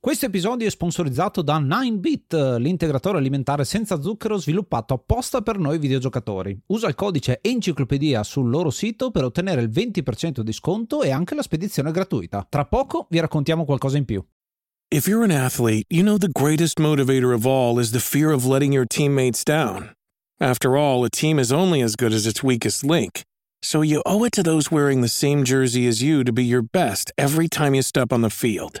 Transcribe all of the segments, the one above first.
Questo episodio è sponsorizzato da 9bit, l'integratore alimentare senza zucchero sviluppato apposta per noi videogiocatori. Usa il codice enciclopedia sul loro sito per ottenere il 20% di sconto e anche la spedizione gratuita. Tra poco vi raccontiamo qualcosa in più. If you're an athlete, you know the greatest motivator of all is the fear of letting your teammates down. After all, a team is only as good as its weakest link. So you owe it to those wearing the same jersey as you to be your best every time you step on the field.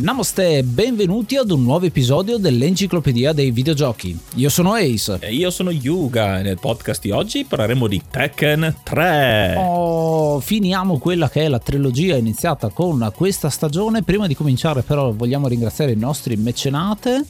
Namaste e benvenuti ad un nuovo episodio dell'Enciclopedia dei Videogiochi. Io sono Ace. E io sono Yuga e nel podcast di oggi parleremo di Tekken 3. Oh, finiamo quella che è la trilogia iniziata con questa stagione. Prima di cominciare però vogliamo ringraziare i nostri mecenate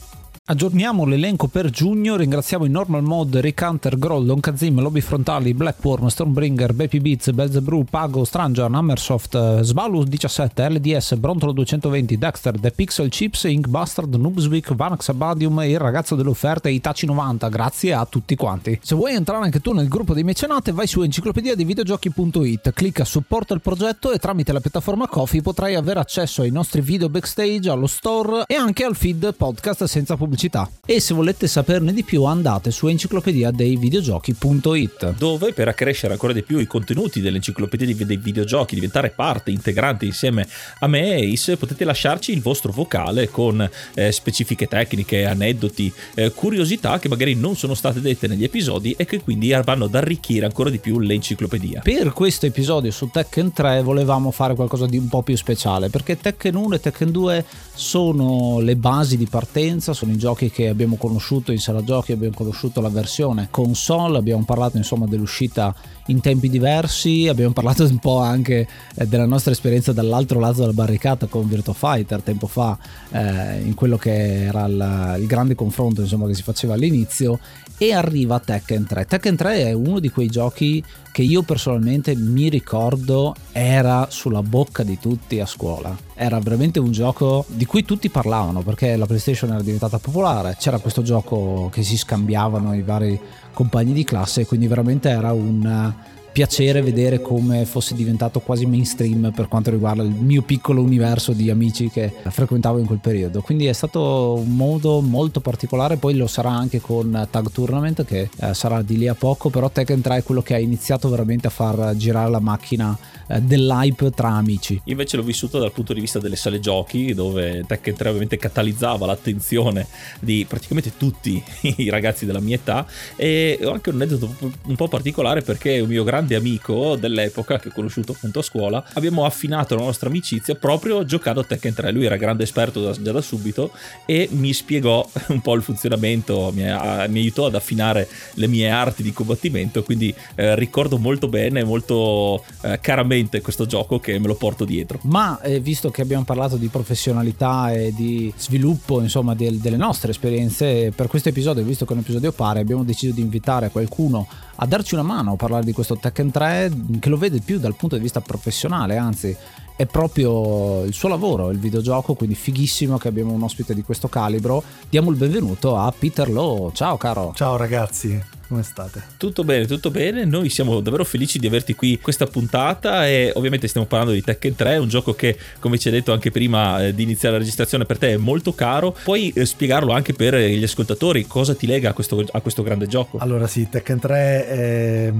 Aggiorniamo l'elenco per giugno, ringraziamo in normal mode Rick Hunter, Groll, Don Kazim, Lobby Frontali, Blackworm, Stormbringer, Baby Beats, Belzebrew, Pago, Stranger, Hammersoft, Svalus 17, LDS, Brontolo 220, Dexter, The Pixel Chips, Ink Bastard, Noobswick, Vanax Abadium e il ragazzo dell'offerta Itachi 90, grazie a tutti quanti. Se vuoi entrare anche tu nel gruppo dei mecenate vai su enciclopedia di videogiochi.it, clicca supporta il progetto e tramite la piattaforma Coffee potrai avere accesso ai nostri video backstage, allo store e anche al feed podcast senza pubblicità pubblicità. E se volete saperne di più andate su enciclopedia dei videogiochi.it dove per accrescere ancora di più i contenuti dell'enciclopedia dei videogiochi, diventare parte integrante insieme a me e Ace, potete lasciarci il vostro vocale con eh, specifiche tecniche, aneddoti, eh, curiosità che magari non sono state dette negli episodi e che quindi vanno ad arricchire ancora di più l'enciclopedia. Per questo episodio su Tekken 3 volevamo fare qualcosa di un po' più speciale perché Tekken 1 e Tekken 2 sono le basi di partenza, sono i giochi giochi che abbiamo conosciuto in sala giochi, abbiamo conosciuto la versione console, abbiamo parlato insomma dell'uscita in tempi diversi, abbiamo parlato un po' anche eh, della nostra esperienza dall'altro lato della barricata con Virtua Fighter tempo fa, eh, in quello che era il, il grande confronto insomma, che si faceva all'inizio e arriva Tekken 3. Tekken 3 è uno di quei giochi che io personalmente mi ricordo era sulla bocca di tutti a scuola. Era veramente un gioco di cui tutti parlavano perché la PlayStation era diventata popolare, c'era questo gioco che si scambiavano i vari compagni di classe quindi veramente era un piacere vedere come fosse diventato quasi mainstream per quanto riguarda il mio piccolo universo di amici che frequentavo in quel periodo. Quindi è stato un modo molto particolare, poi lo sarà anche con Tag Tournament che eh, sarà di lì a poco, però Tekken 3 è quello che ha iniziato veramente a far girare la macchina eh, dell'hype tra amici. Invece l'ho vissuto dal punto di vista delle sale giochi, dove Tekken 3 ovviamente catalizzava l'attenzione di praticamente tutti i ragazzi della mia età e ho anche un aneddoto un po' particolare perché un mio grande amico dell'epoca che ho conosciuto appunto a scuola abbiamo affinato la nostra amicizia proprio giocando a Tekken 3. Lui era grande esperto da, già da subito e mi spiegò un po' il funzionamento, mi, mi aiutò ad affinare le mie arti di combattimento, quindi eh, ricordo molto bene, molto eh, caramente questo gioco che me lo porto dietro. Ma eh, visto che abbiamo parlato di professionalità e di sviluppo, insomma, del, delle nostre esperienze, per questo episodio, visto che è un episodio pare, abbiamo deciso di invitare qualcuno a darci una mano a parlare di questo Tekken 3 che lo vede più dal punto di vista professionale, anzi è proprio il suo lavoro, il videogioco, quindi fighissimo che abbiamo un ospite di questo calibro. Diamo il benvenuto a Peter Lowe. Ciao caro. Ciao ragazzi, come state? Tutto bene, tutto bene. Noi siamo davvero felici di averti qui questa puntata e ovviamente stiamo parlando di Tekken 3, un gioco che come ci hai detto anche prima eh, di iniziare la registrazione per te è molto caro. Puoi eh, spiegarlo anche per gli ascoltatori cosa ti lega a questo, a questo grande gioco? Allora sì, Tekken 3 è,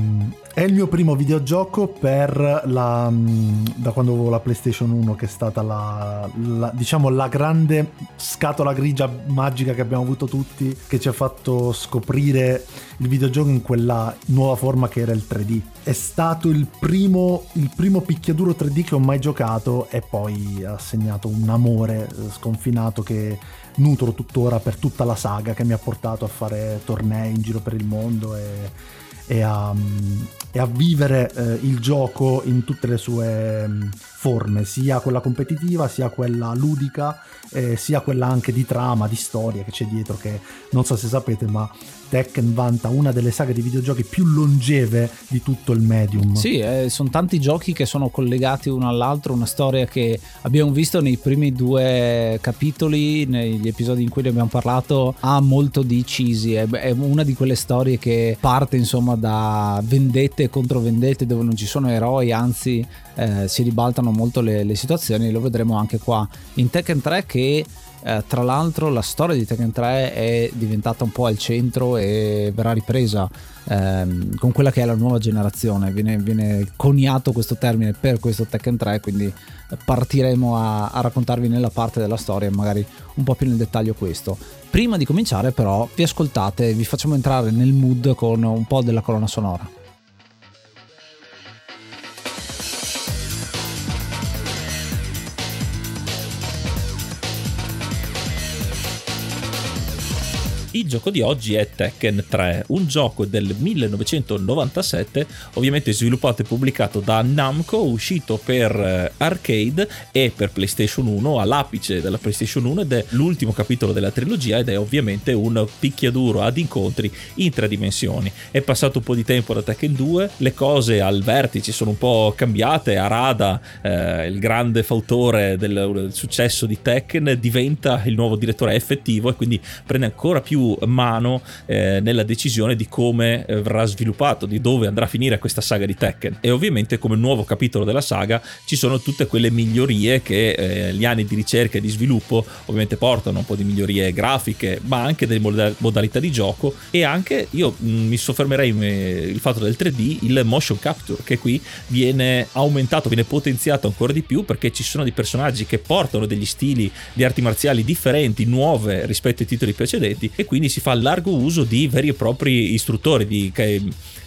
è il mio primo videogioco per la, da quando avevo la PlayStation 1 che è stata la, la, diciamo la grande scatola grigia magica che abbiamo avuto tutti che ci ha fatto scoprire il videogioco videogioco in quella nuova forma che era il 3D. È stato il primo, il primo picchiaduro 3D che ho mai giocato e poi ha segnato un amore eh, sconfinato che nutro tuttora per tutta la saga che mi ha portato a fare tornei in giro per il mondo e, e, a, e a, vivere eh, il gioco in tutte le sue mm, forme, sia quella competitiva, sia quella ludica, eh, sia quella anche di trama, di storia che c'è dietro, che non so se sapete, ma Tekken vanta una delle saghe di videogiochi più longeve di tutto il medium. Sì, eh, sono tanti giochi che sono collegati uno all'altro, una storia che abbiamo visto nei primi due capitoli, negli episodi in cui ne abbiamo parlato, ha molto di cheesy, è, è una di quelle storie che parte insomma da vendette contro vendette dove non ci sono eroi, anzi eh, si ribaltano molto le, le situazioni, lo vedremo anche qua in Tekken 3 che eh, tra l'altro la storia di Tekken 3 è diventata un po' al centro e verrà ripresa ehm, con quella che è la nuova generazione. Viene, viene, coniato questo termine per questo Tekken 3, quindi partiremo a, a raccontarvi nella parte della storia, magari un po' più nel dettaglio questo. Prima di cominciare però vi ascoltate, vi facciamo entrare nel mood con un po' della colonna sonora. Il gioco di oggi è Tekken 3, un gioco del 1997, ovviamente sviluppato e pubblicato da Namco, uscito per eh, arcade e per PlayStation 1 all'apice della PlayStation 1 ed è l'ultimo capitolo della trilogia ed è ovviamente un picchiaduro ad incontri in tre dimensioni. È passato un po' di tempo da Tekken 2, le cose al vertice sono un po' cambiate, Arada, eh, il grande fautore del, del successo di Tekken, diventa il nuovo direttore effettivo e quindi prende ancora più mano eh, nella decisione di come eh, verrà sviluppato, di dove andrà a finire questa saga di Tekken. E ovviamente come nuovo capitolo della saga ci sono tutte quelle migliorie che eh, gli anni di ricerca e di sviluppo ovviamente portano, un po' di migliorie grafiche, ma anche delle modalità di gioco e anche io mh, mm, mi soffermerei eh, il fatto del 3D, il motion capture che qui viene aumentato, viene potenziato ancora di più perché ci sono dei personaggi che portano degli stili di arti marziali differenti, nuove rispetto ai titoli precedenti e quindi si fa largo uso di veri e propri istruttori, di,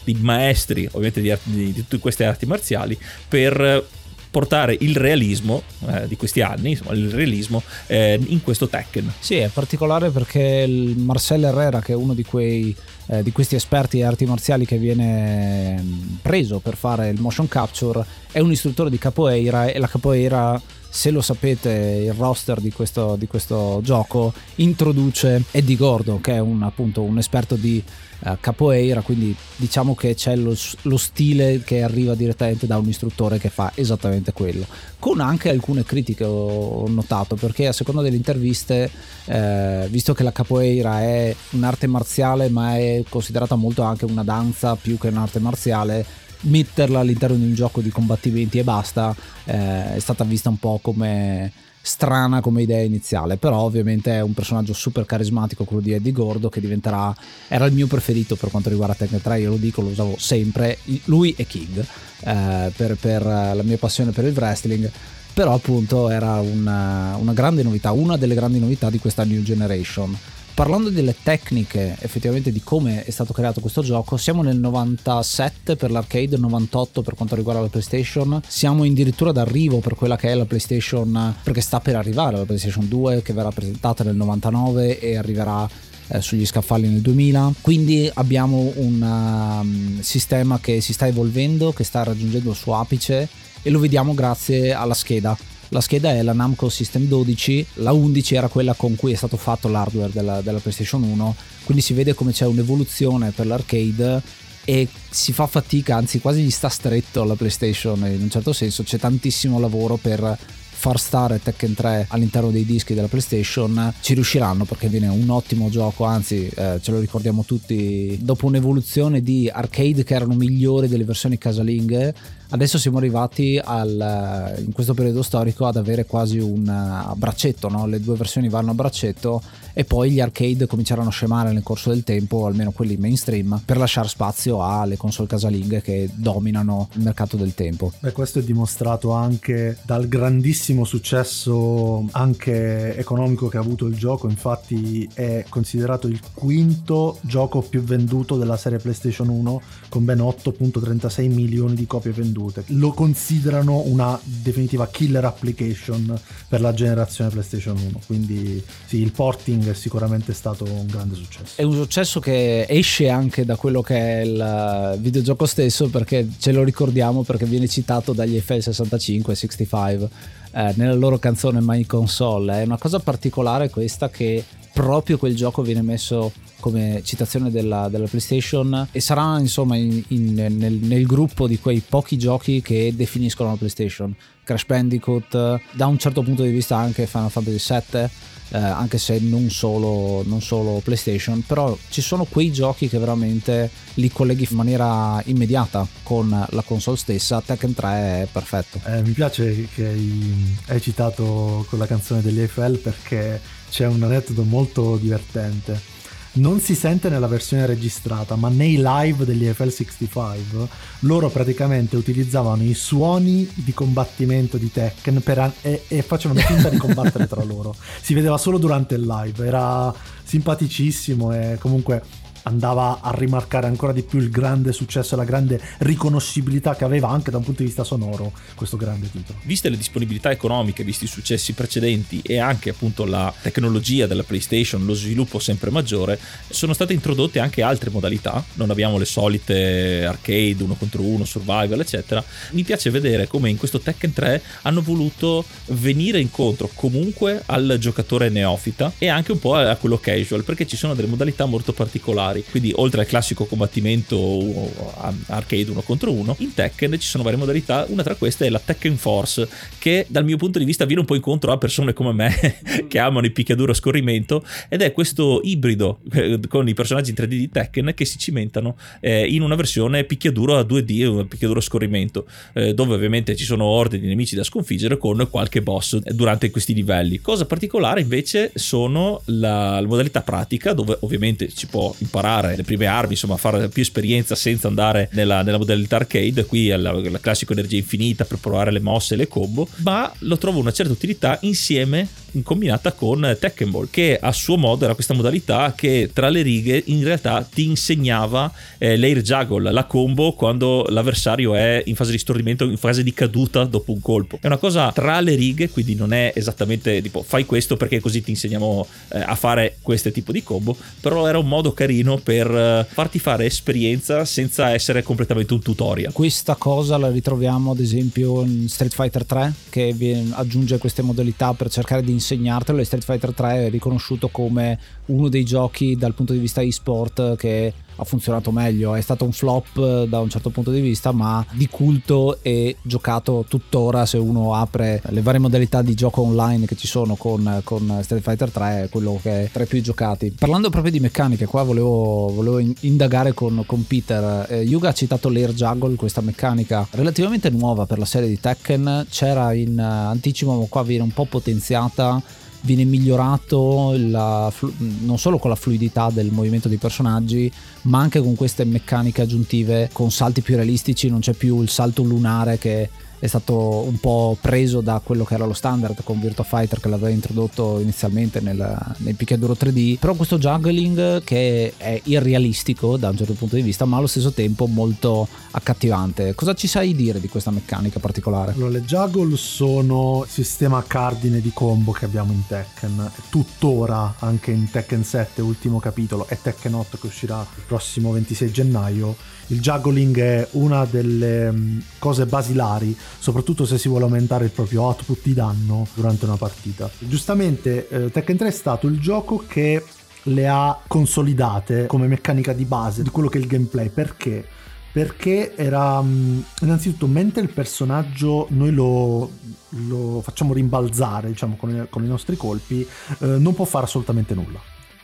di maestri ovviamente di, di, di tutte queste arti marziali per portare il realismo eh, di questi anni, insomma, il realismo eh, in questo Tekken. Sì, è particolare perché il Marcel Herrera, che è uno di, quei, eh, di questi esperti di arti marziali che viene mm, preso per fare il motion capture, è un istruttore di capoeira e la capoeira se lo sapete il roster di questo, di questo gioco introduce Eddie Gordo che è un, appunto un esperto di uh, capoeira quindi diciamo che c'è lo, lo, stile che arriva direttamente da un istruttore che fa esattamente quello. Con anche alcune critiche ho notato perché a seconda delle interviste eh, visto che la capoeira è un'arte marziale ma è considerata molto anche una danza più che un'arte marziale metterla all'interno di un gioco di combattimenti e basta eh, è stata vista un po' come strana come idea iniziale però ovviamente è un personaggio super carismatico quello di Eddie Gordo che diventerà era il mio preferito per quanto riguarda Tekken 3 io lo dico lo usavo sempre lui e King eh, per, per, la mia passione per il wrestling però appunto era una, una grande novità una delle grandi novità di questa new generation parlando delle tecniche effettivamente di come è stato creato questo gioco, siamo nel 97 per l'arcade, 98 per quanto riguarda la PlayStation, siamo addirittura d'arrivo per quella che è la PlayStation, perché sta per arrivare la PlayStation 2 che verrà presentata nel 99 e arriverà eh, sugli scaffali nel 2000 quindi abbiamo un um, sistema che si sta evolvendo che sta raggiungendo il suo apice e lo vediamo grazie alla scheda la scheda è la Namco System 12, la 11 era quella con cui è stato fatto l'hardware della, della PlayStation 1, quindi si vede come c'è un'evoluzione per l'arcade e si fa fatica, anzi quasi gli sta stretto alla PlayStation in un certo senso, c'è tantissimo lavoro per far stare Tekken 3 all'interno dei dischi della PlayStation ci riusciranno perché viene un ottimo gioco anzi eh, ce lo ricordiamo tutti dopo un'evoluzione di arcade che erano migliori delle versioni casalinghe adesso siamo arrivati al, in questo periodo storico ad avere quasi un uh, braccetto, no? le due versioni vanno a braccetto e poi gli arcade cominceranno a scemare nel corso del tempo, almeno quelli mainstream, per lasciare spazio alle console casalinghe che dominano il mercato del tempo. Beh, questo è dimostrato anche dal grandissimo successo anche economico che ha avuto il gioco, infatti è considerato il quinto gioco più venduto della serie PlayStation 1 con ben 8.36 milioni di copie vendute. Lo considerano una definitiva killer application per la generazione PlayStation 1, quindi sì, il porting è sicuramente stato un grande successo. È un successo che esce anche da quello che è il videogioco stesso perché ce lo ricordiamo perché viene citato dagli FL65 e 65 eh, nella loro canzone My Console. È una cosa particolare questa che proprio quel gioco viene messo come citazione della, della PlayStation e sarà insomma in, in, nel, nel, gruppo di quei pochi giochi che definiscono la PlayStation. Crash Bandicoot, da un certo punto di vista anche Final Fantasy VII eh, anche se non solo, non solo PlayStation, però ci sono quei giochi che veramente li colleghi in maniera immediata con la console stessa. Tekken 3 è perfetto. Eh, mi piace che hai, hai citato quella canzone degli AFL perché c'è un aneddoto molto divertente non si sente nella versione registrata, ma nei live degli FL65 loro praticamente utilizzavano i suoni di combattimento di Tekken per, e, e facevano finta di combattere tra loro. Si vedeva solo durante il live, era simpaticissimo e comunque andava a rimarcare ancora di più il grande successo e la grande riconoscibilità che aveva anche da un punto di vista sonoro questo grande titolo. Viste le disponibilità economiche, visti i successi precedenti e anche appunto la tecnologia della PlayStation, lo sviluppo sempre maggiore, sono state introdotte anche altre modalità, non abbiamo le solite arcade, uno contro uno, survival eccetera. Mi piace vedere come in questo Tekken 3 hanno voluto venire incontro comunque al giocatore neofita e anche un po' a quello casual perché ci sono delle modalità molto particolari particolari. Quindi, oltre al classico combattimento arcade uno contro uno, in Tekken ci sono varie modalità. Una tra queste è la Tekken Force, che dal mio punto di vista viene un po' incontro a persone come me che amano il picchiaduro a scorrimento. Ed è questo ibrido eh, con i personaggi in 3D di Tekken che si cimentano eh, in una versione picchiaduro a 2D, un picchiaduro a scorrimento, eh, dove ovviamente ci sono orde di nemici da sconfiggere con qualche boss durante questi livelli. Cosa particolare invece sono la, la modalità pratica, dove ovviamente ci può imparare imparare le prime armi, insomma fare più esperienza senza andare nella, nella modalità arcade, qui è la, la classica energia infinita per provare le mosse e le combo, ma lo trovo una certa utilità insieme combinata con Tekken Ball che a suo modo era questa modalità che tra le righe in realtà ti insegnava eh, l'air juggle, la combo quando l'avversario è in fase di stordimento, in fase di caduta dopo un colpo. È una cosa tra le righe, quindi non è esattamente tipo fai questo perché così ti insegniamo eh, a fare questo tipo di combo, però era un modo carino per eh, farti fare esperienza senza essere completamente un tutorial. Questa cosa la ritroviamo ad esempio in Street Fighter 3 che aggiunge queste modalità per cercare di insegnartelo e Street Fighter 3 è riconosciuto come uno dei giochi dal punto di vista e-sport che ha funzionato meglio. È stato un flop eh, da un certo punto di vista, ma di culto e giocato tuttora. Se uno apre le varie modalità di gioco online che ci sono con, con Street Fighter 3, è quello che è tra i più giocati. Parlando proprio di meccaniche, qua volevo, volevo indagare con, con Peter. Eh, Yuga ha citato l'Air Juggle, questa meccanica relativamente nuova per la serie di Tekken. C'era in uh, anticipo, ma qua viene un po' potenziata viene migliorato la, non solo con la fluidità del movimento dei personaggi, ma anche con queste meccaniche aggiuntive, con salti più realistici, non c'è più il salto lunare che è stato un po' preso da quello che era lo standard con Virtua Fighter che l'aveva introdotto inizialmente nel, nel picchiaduro 3D però questo juggling che è irrealistico da un certo punto di vista ma allo stesso tempo molto accattivante. Cosa ci sai dire di questa meccanica particolare? Allora, le juggle sono il sistema cardine di combo che abbiamo in Tekken. Tuttora anche in Tekken 7 ultimo capitolo e Tekken 8 che uscirà il prossimo 26 gennaio. Il juggling è una delle mm, cose basilari, soprattutto se si vuole aumentare il proprio output di danno durante una partita. Giustamente eh, Tekken 3 è stato il gioco che le ha consolidate come meccanica di base di quello che è il gameplay. Perché? Perché era mm, innanzitutto mentre il personaggio noi lo, lo facciamo rimbalzare diciamo con con i nostri colpi, eh, non può fare assolutamente nulla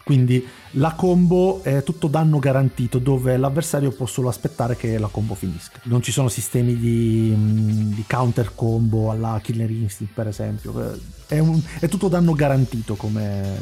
quindi la combo è tutto danno garantito dove l'avversario può solo aspettare che la combo finisca. Non ci sono sistemi di, mm, di counter combo alla Killer Instinct per esempio. È, un, è tutto danno garantito come,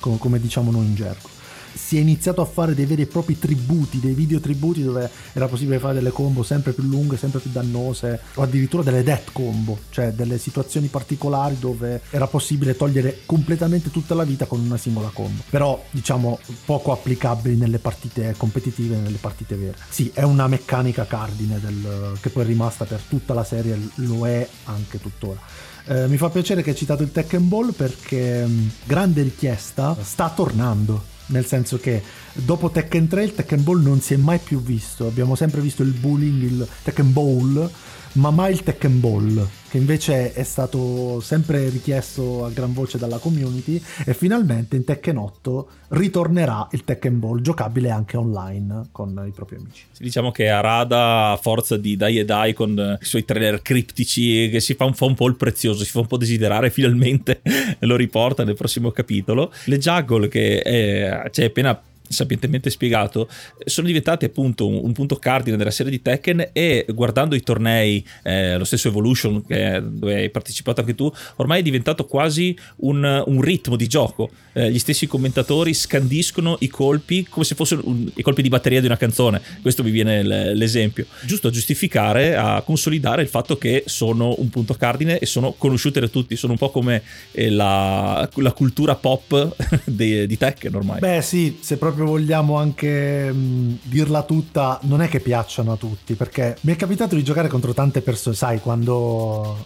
come, come diciamo noi in gergo. Si è iniziato a fare dei veri e propri tributi, dei video tributi dove era possibile fare delle combo sempre più lunghe, sempre più dannose, o addirittura delle death combo, cioè delle situazioni particolari dove era possibile togliere completamente tutta la vita con una singola combo. Però diciamo poco applicabili nelle partite competitive, nelle partite vere. Sì, è una meccanica cardine del, che poi è rimasta per tutta la serie, lo è anche tuttora. Eh, mi fa piacere che hai citato il Tekken Ball perché mh, grande richiesta sta tornando. Nel senso che dopo Tekken 3 il Tekken Ball non si è mai più visto. Abbiamo sempre visto il bullying, il Tekken Ball, ma mai il Tekken Ball, che invece è stato sempre richiesto a gran voce dalla community e finalmente in Tekken 8 ritornerà il Tekken Ball giocabile anche online con i propri amici. Diciamo che Arada a forza di dai e dai con i suoi trailer criptici che si fa un, fa un po' il prezioso, si fa un po' desiderare, finalmente lo riporta nel prossimo capitolo. Le Juggle che è, cioè, appena sapientemente spiegato, sono diventati appunto un, un, punto cardine della serie di Tekken e guardando i tornei, eh, lo stesso Evolution che, dove hai partecipato anche tu, ormai è diventato quasi un, un ritmo di gioco. Eh, gli stessi commentatori scandiscono i colpi come se fossero un, i colpi di batteria di una canzone. Questo mi viene l'esempio. Giusto a giustificare, a consolidare il fatto che sono un punto cardine e sono conosciute da tutti. Sono un po' come eh, la, la, cultura pop di, di Tekken ormai. Beh sì, se proprio proprio vogliamo anche mh, dirla tutta, non è che piacciono a tutti, perché mi è capitato di giocare contro tante persone, sai, quando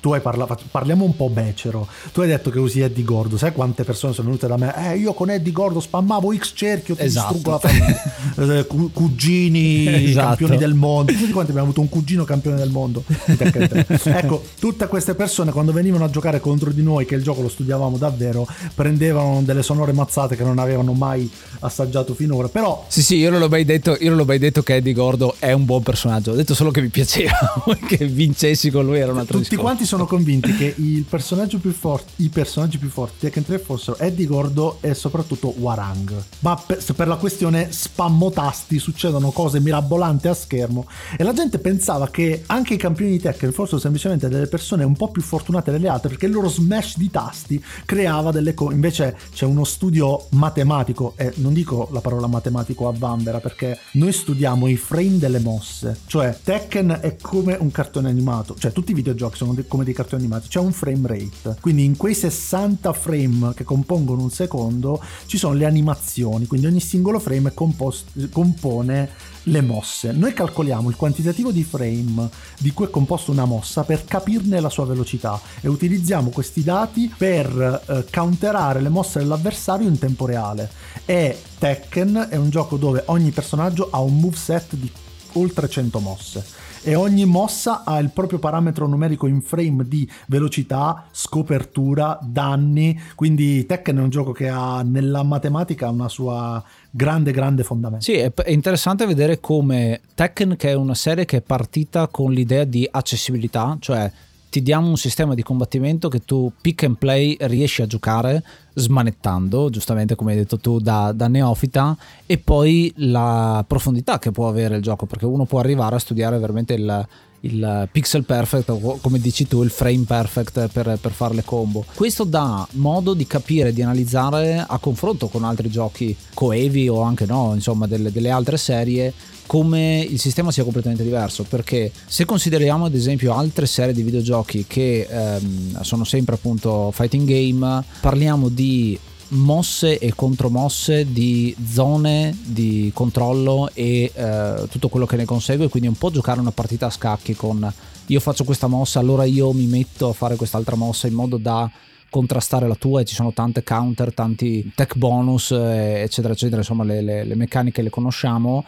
tu hai parlato, parliamo un po' becero. Tu hai detto che usi Eddie Gordo, sai quante persone sono venute da me? Eh, io con Eddie Gordo spammavo X cerchio, ti esatto. distruggo la famiglia. Eh, cugini, esatto. campioni del mondo. Tutti quanti abbiamo avuto un cugino campione del mondo. ecco, tutte queste persone quando venivano a giocare contro di noi, che il gioco lo studiavamo davvero, prendevano delle sonore mazzate che non avevano mai assaggiato finora. Però. Sì, sì, io non l'ho mai detto, io non l'ho mai detto che Eddie Gordo è un buon personaggio. Ho detto solo che mi piaceva, che vincessi con lui era un altro Tutti discorso quanti sono convinti che il personaggio più forte, i personaggi più forti di Tekken 3 fossero Eddie Gordo e soprattutto Warang. Ma per, per la questione spammo tasti succedono cose mirabolanti a schermo e la gente pensava che anche i campioni di Tekken fossero semplicemente delle persone un po' più fortunate delle altre perché il loro smash di tasti creava delle cose. Invece c'è uno studio matematico e non dico la parola matematico a Vanvera perché noi studiamo i frame delle mosse, cioè Tekken è come un cartone animato, cioè tutti i videogiochi sono sono come dei cartoni animati, c'è un frame rate. Quindi in quei 60 frame che compongono un secondo ci sono le animazioni, quindi ogni singolo frame compost- compone le mosse. Noi calcoliamo il quantitativo di frame di cui è composta una mossa per capirne la sua velocità e utilizziamo questi dati per eh, counterare le mosse dell'avversario in tempo reale. E Tekken è un gioco dove ogni personaggio ha un moveset di oltre 100 mosse e ogni mossa ha il proprio parametro numerico in frame di velocità, scopertura, danni, quindi Tekken è un gioco che ha nella matematica una sua grande grande fondamento. Sì, è interessante vedere come Tekken che è una serie che è partita con l'idea di accessibilità, cioè ti diamo un sistema di combattimento che tu pick and play riesci a giocare smanettando, giustamente come hai detto tu, da, da, neofita, e poi la profondità che può avere il gioco, perché uno può arrivare a studiare veramente il, il pixel perfect o come dici tu il frame perfect per, per fare le combo. Questo dà modo di capire di analizzare a confronto con altri giochi coevi o anche no insomma delle, delle altre serie come il sistema sia completamente diverso. Perché se consideriamo ad esempio altre serie di videogiochi che ehm, sono sempre appunto fighting game parliamo di mosse e contromosse di zone di controllo e eh, tutto quello che ne consegue, quindi un po' giocare una partita a scacchi con io faccio questa mossa, allora io mi metto a fare quest'altra mossa in modo da contrastare la tua e ci sono tante counter, tanti tech bonus, eh, eccetera, eccetera, insomma le, le, le meccaniche le conosciamo.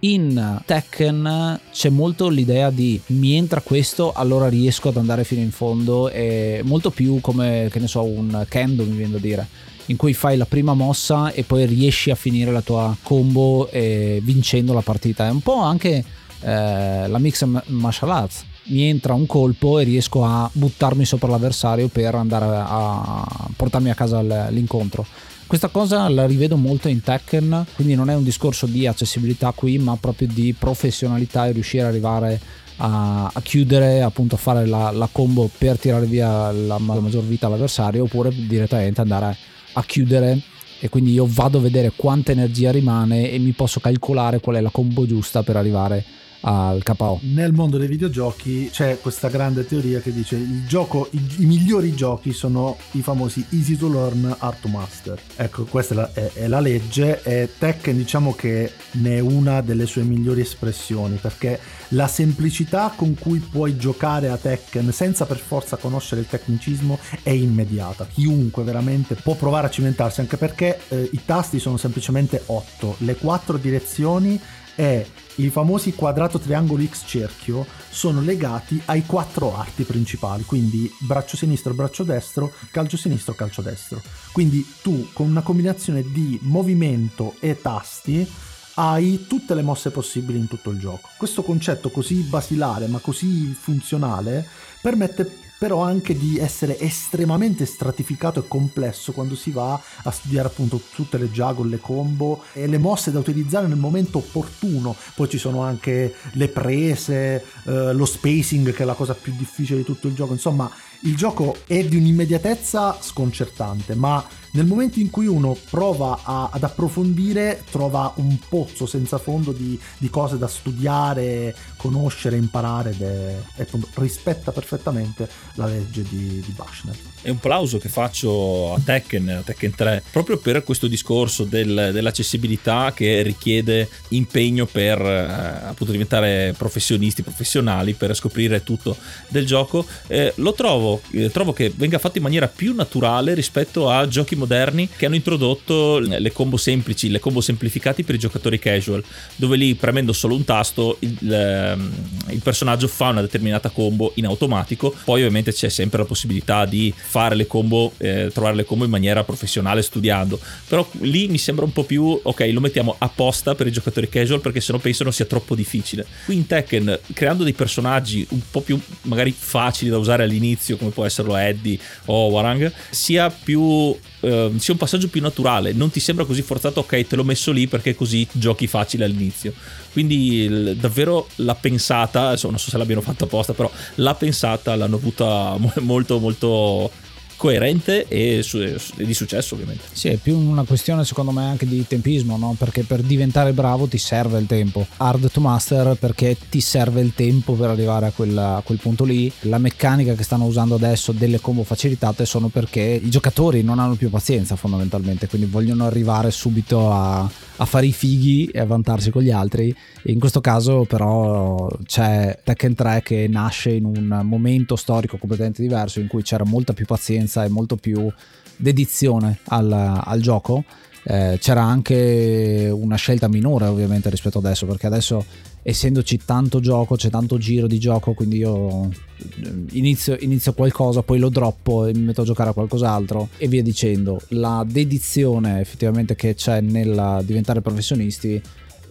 In Tekken c'è molto l'idea di mi entra questo allora riesco ad andare fino in fondo è molto più come che ne so un kendo mi viene da dire in cui fai la prima mossa e poi riesci a finire la tua combo eh, vincendo la partita. È un po' anche eh, la mix martial arts. Mi entra un colpo e riesco a buttarmi sopra l'avversario per andare a portarmi a casa l'incontro. Questa cosa la rivedo molto in Tekken, quindi non è un discorso di accessibilità qui, ma proprio di professionalità e riuscire ad arrivare a, a, chiudere, appunto a fare la, la combo per tirare via la, la maggior vita all'avversario oppure direttamente andare a a chiudere e quindi io vado a vedere quanta energia rimane e mi posso calcolare qual è la combo giusta per arrivare al KO. Nel mondo dei videogiochi c'è questa grande teoria che dice il gioco, i, i migliori giochi sono i famosi easy to learn, hard to master. Ecco, questa è la, è, è la legge e Tekken diciamo che ne è una delle sue migliori espressioni perché la semplicità con cui puoi giocare a Tekken senza per forza conoscere il tecnicismo è immediata. Chiunque veramente può provare a cimentarsi anche perché eh, i tasti sono semplicemente 8, le quattro direzioni e i famosi quadrato triangolo X cerchio sono legati ai quattro arti principali, quindi braccio sinistro, braccio destro, calcio sinistro, calcio destro. Quindi tu con una combinazione di movimento e tasti hai tutte le mosse possibili in tutto il gioco. Questo concetto così basilare ma così funzionale permette però anche di essere estremamente stratificato e complesso quando si va a studiare appunto tutte le juggle, le combo e le mosse da utilizzare nel momento opportuno. Poi ci sono anche le prese, eh, lo spacing che è la cosa più difficile di tutto il gioco. Insomma, il gioco è di un'immediatezza sconcertante, ma nel momento in cui uno prova a, ad approfondire trova un pozzo senza fondo di, di cose da studiare, conoscere, imparare ed è, è rispetta perfettamente la legge di, di Bashner. È un plauso che faccio a Tekken, a Tekken 3, proprio per questo discorso del, dell'accessibilità che richiede impegno per eh, appunto diventare professionisti, professionali, per scoprire tutto del gioco. Eh, lo trovo, eh, trovo che venga fatto in maniera più naturale rispetto a giochi moderni che hanno introdotto le combo semplici, le combo semplificati per i giocatori casual, dove lì premendo solo un tasto il, ehm, il personaggio fa una determinata combo in automatico, poi ovviamente c'è sempre la possibilità di fare le combo, eh, trovare le combo in maniera professionale studiando, però lì mi sembra un po' più, ok, lo mettiamo apposta per i giocatori casual perché sennò pensano sia troppo difficile. Qui in Tekken, creando dei personaggi un po' più magari facili da usare all'inizio, come può esserlo Eddie o Warang, sia più eh, sia un passaggio più naturale, non ti sembra così forzato, ok, te l'ho messo lì perché così giochi facile all'inizio. Quindi davvero l'ha pensata, adesso non so se l'abbiano fatta apposta, però l'ha pensata, l'hanno avuta molto molto coerente e, su- e, di successo ovviamente. Sì, è più una questione secondo me anche di tempismo, no? perché per diventare bravo ti serve il tempo. Hard to master perché ti serve il tempo per arrivare a, quella, a quel punto lì. La meccanica che stanno usando adesso delle combo facilitate sono perché i giocatori non hanno più pazienza fondamentalmente, quindi vogliono arrivare subito a, a fare i fighi e a vantarsi con gli altri. In questo caso però c'è Tekken 3 che nasce in un momento storico completamente diverso in cui c'era molta più pazienza e molto più dedizione al, al gioco. Eh, c'era anche una scelta minore ovviamente rispetto adesso perché adesso essendoci tanto gioco c'è tanto giro di gioco quindi io eh, inizio, inizio qualcosa poi lo droppo e mi metto a giocare a qualcos'altro e via dicendo la dedizione effettivamente che c'è nel diventare professionisti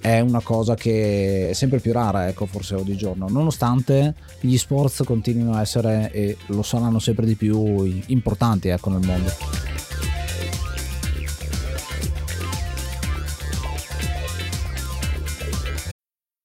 è una cosa che è sempre più rara, ecco, forse oggigiorno, nonostante gli sport continuino a essere e lo saranno sempre di più importanti, ecco, nel mondo.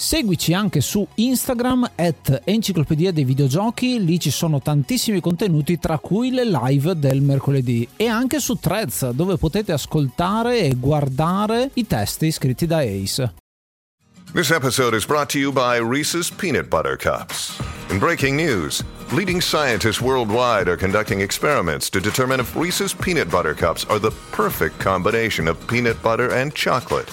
Seguici anche su Instagram at Enciclopedia dei Videogiochi, lì ci sono tantissimi contenuti tra cui le live del mercoledì e anche su Threads dove potete ascoltare e guardare i testi scritti da Ace. This episode is brought to you by Reese's Peanut Butter Cups. In breaking news, leading scientists worldwide are conducting experiments to determine if Reese's Peanut Butter Cups are the perfect combination of peanut butter and chocolate.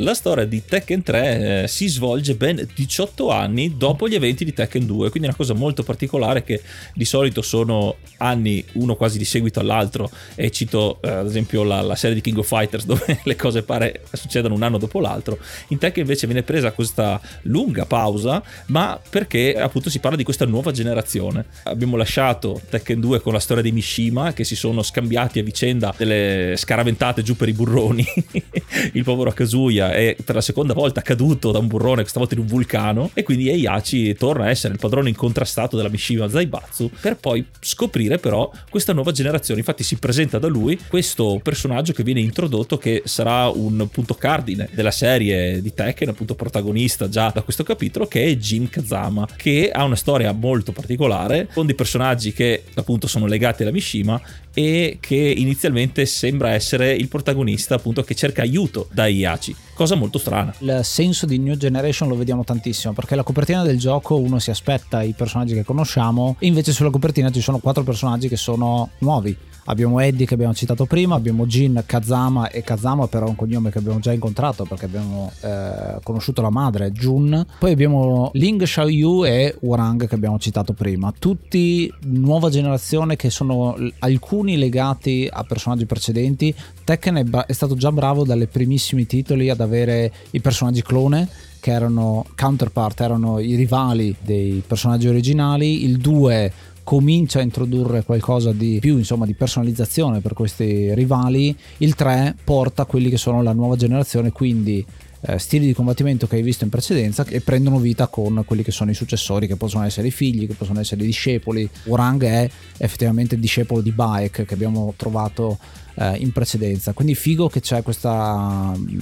La storia di Tekken 3 eh, si svolge ben 18 anni dopo gli eventi di Tekken 2, quindi è una cosa molto particolare che di solito sono anni uno quasi di seguito all'altro e cito eh, ad esempio la, la, serie di King of Fighters dove le cose pare succedano un anno dopo l'altro. In Tekken invece viene presa questa lunga pausa, ma perché appunto si parla di questa nuova generazione. Abbiamo lasciato Tekken 2 con la storia di Mishima che si sono scambiati a vicenda delle scaraventate giù per i burroni. Il povero Kazuya è per la seconda volta caduto da un burrone, questa volta in un vulcano, e quindi Heihachi torna a essere il padrone incontrastato della Mishima Zaibatsu, per poi scoprire però questa nuova generazione. Infatti si presenta da lui questo personaggio che viene introdotto che sarà un punto cardine della serie di Tekken, appunto protagonista già da questo capitolo, che è Jin Kazama, che ha una storia molto particolare, con dei personaggi che appunto sono legati alla Mishima e che inizialmente sembra essere il protagonista appunto che cerca aiuto da Iaci cosa molto strana. Il senso di New Generation lo vediamo tantissimo perché la copertina del gioco uno si aspetta i personaggi che conosciamo e invece sulla copertina ci sono quattro personaggi che sono nuovi Abbiamo Eddie che abbiamo citato prima, abbiamo Jin Kazama e Kazama però è un cognome che abbiamo già incontrato perché abbiamo eh, conosciuto la madre Jun. Poi abbiamo Ling Xiaoyu e Warang che abbiamo citato prima. Tutti nuova generazione che sono alcuni legati a personaggi precedenti. Tekken è, è stato già bravo dalle primissimi titoli ad avere i personaggi clone che erano counterpart, erano i rivali dei personaggi originali. Il 2 comincia a introdurre qualcosa di più insomma di personalizzazione per questi rivali il 3 porta quelli che sono la nuova generazione quindi eh, stili di combattimento che hai visto in precedenza e prendono vita con quelli che sono i successori che possono essere i figli che possono essere i discepoli. Orang è effettivamente discepolo di Baek che abbiamo trovato eh, in precedenza. Quindi figo che c'è questa mm,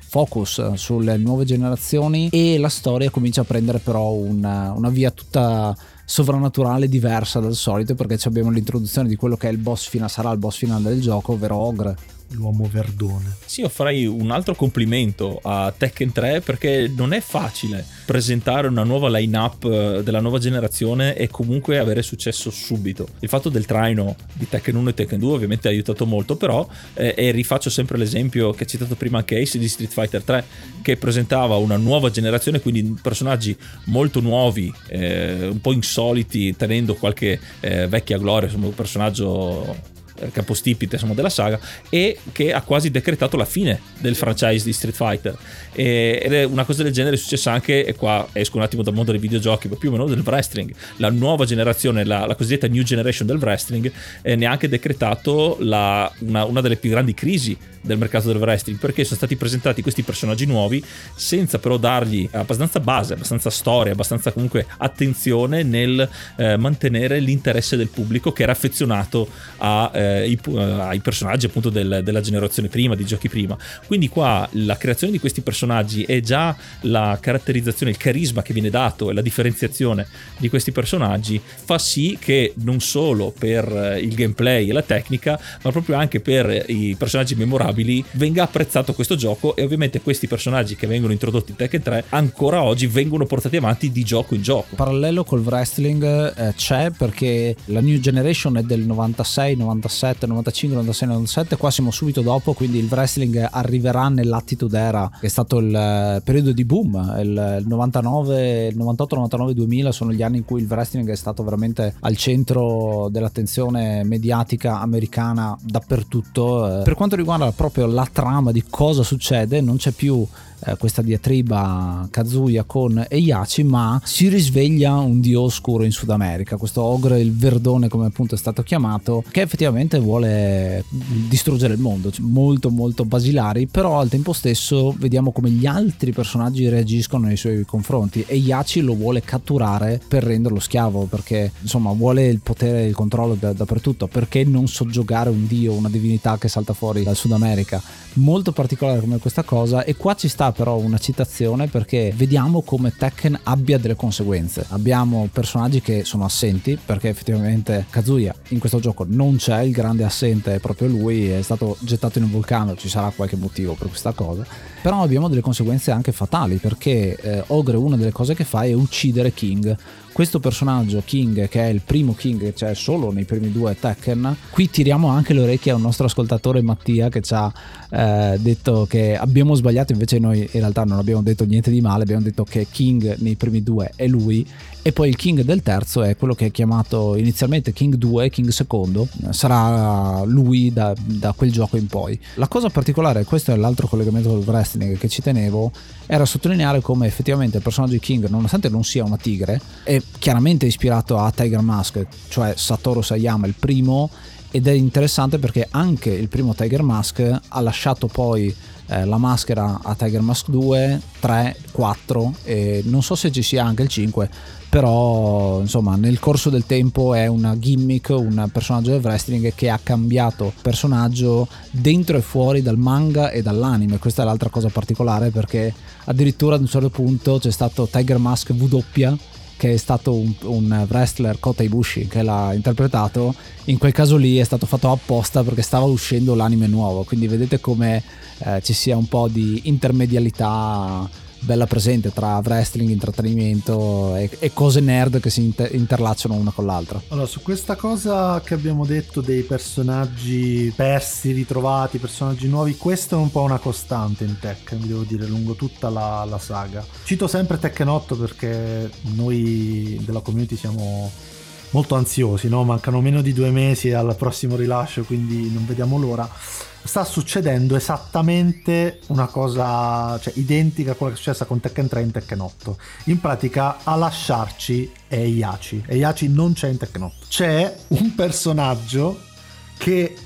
focus sulle nuove generazioni e la storia comincia a prendere però una, una via tutta sovrannaturale diversa dal solito perché abbiamo l'introduzione di quello che è il boss finale, sarà il boss finale del gioco, ovvero Ogre l'uomo verdone. Sì, io farei un altro complimento a Tekken 3 perché non è facile presentare una nuova line-up eh, della nuova generazione e comunque avere successo subito. Il fatto del traino di Tekken 1 e Tekken 2 ovviamente ha aiutato molto, però eh, e rifaccio sempre l'esempio che ha citato prima anche Ace di Street Fighter 3 che presentava una nuova generazione, quindi personaggi molto nuovi, eh, un po' insoliti, tenendo qualche eh, vecchia gloria, insomma un personaggio capostipite insomma, della saga e che ha quasi decretato la fine del franchise di Street Fighter. E, ed è una cosa del genere successa anche e qua esco un attimo dal mondo dei videogiochi ma più o meno del wrestling. La nuova generazione la, la cosiddetta new generation del wrestling eh, ne ha anche decretato la, una, una delle più grandi crisi del mercato del wrestling perché sono stati presentati questi personaggi nuovi senza però dargli abbastanza base, abbastanza storia, abbastanza comunque attenzione nel eh, mantenere l'interesse del pubblico che era affezionato a, eh, i, eh, ai personaggi appunto del, della generazione prima, di giochi prima. Quindi qua la creazione di questi personaggi e già la caratterizzazione, il carisma che viene dato e la differenziazione di questi personaggi fa sì che non solo per eh, il gameplay e la tecnica, ma proprio anche per i personaggi memorabili venga apprezzato questo gioco e ovviamente questi personaggi che vengono introdotti in Tekken 3 ancora oggi vengono portati avanti di gioco in gioco. Parallelo col wrestling eh, c'è perché la new generation è del 96, 97, 95, 96, 97, qua siamo subito dopo, quindi il wrestling arriverà nell'attitude era che è stato il eh, periodo di boom, il 99, il 98, 99, 2000 sono gli anni in cui il wrestling è stato veramente al centro dell'attenzione mediatica americana dappertutto. Eh. Per quanto riguarda proprio la trama di cosa succede, non c'è più eh, questa diatriba Kazuya con Eiachi, ma si risveglia un dio oscuro in Sud America, questo ogre, il verdone come appunto è stato chiamato, che effettivamente vuole distruggere il mondo, cioè molto molto basilari, però al tempo stesso vediamo come gli altri personaggi reagiscono nei suoi confronti e Eiachi lo vuole catturare per renderlo schiavo, perché insomma vuole il potere e il controllo da, dappertutto, perché non soggiogare un dio, una divinità che salta fuori dal Sud America. Molto particolare come questa cosa e qua ci sta però una citazione perché vediamo come Tekken abbia delle conseguenze. Abbiamo personaggi che sono assenti perché effettivamente Kazuya in questo gioco non c'è, il grande assente è proprio lui, è stato gettato in un vulcano, ci sarà qualche motivo per questa cosa però abbiamo delle conseguenze anche fatali perché eh, Ogre una delle cose che fa è uccidere King questo personaggio King che è il primo King che c'è solo nei primi due Tekken qui tiriamo anche le orecchie a un nostro ascoltatore Mattia che ci ha eh, detto che abbiamo sbagliato invece noi in realtà non abbiamo detto niente di male abbiamo detto che King nei primi due è lui e poi il King del terzo è quello che è chiamato inizialmente King 2 King secondo. Sarà lui da, da quel gioco in poi. La cosa particolare questo è l'altro collegamento col wrestling che ci tenevo era sottolineare come effettivamente il personaggio di King nonostante non sia una tigre è chiaramente ispirato a Tiger Mask cioè Satoru Sayama il primo ed è interessante perché anche il primo Tiger Mask ha lasciato poi eh, la maschera a Tiger Mask 2, 3, 4 e non so se ci sia anche il 5 però insomma nel corso del tempo è una gimmick, un personaggio del wrestling che ha cambiato personaggio dentro e fuori dal manga e dall'anime, questa è l'altra cosa particolare perché addirittura ad un certo punto c'è stato Tiger Mask W che è stato un, un, wrestler Kota Ibushi che l'ha interpretato. In quel caso lì è stato fatto apposta perché stava uscendo l'anime nuovo. Quindi vedete come eh, ci sia un po' di intermedialità bella presente tra wrestling, intrattenimento e, e cose nerd che si inter- interlacciano una con l'altra. Allora, su questa cosa che abbiamo detto dei personaggi persi, ritrovati, personaggi nuovi, questo è un po' una costante in Tekken, devo dire, lungo tutta la, la saga. Cito sempre Tekken 8 perché noi della community siamo molto ansiosi, no? mancano meno di due mesi al prossimo rilascio, quindi non vediamo l'ora sta succedendo esattamente una cosa cioè, identica a quella che è successa con Tekken 3 in Tekken 8. In pratica a lasciarci è Yachi. E Yachi non c'è in Tekken 8. C'è un personaggio che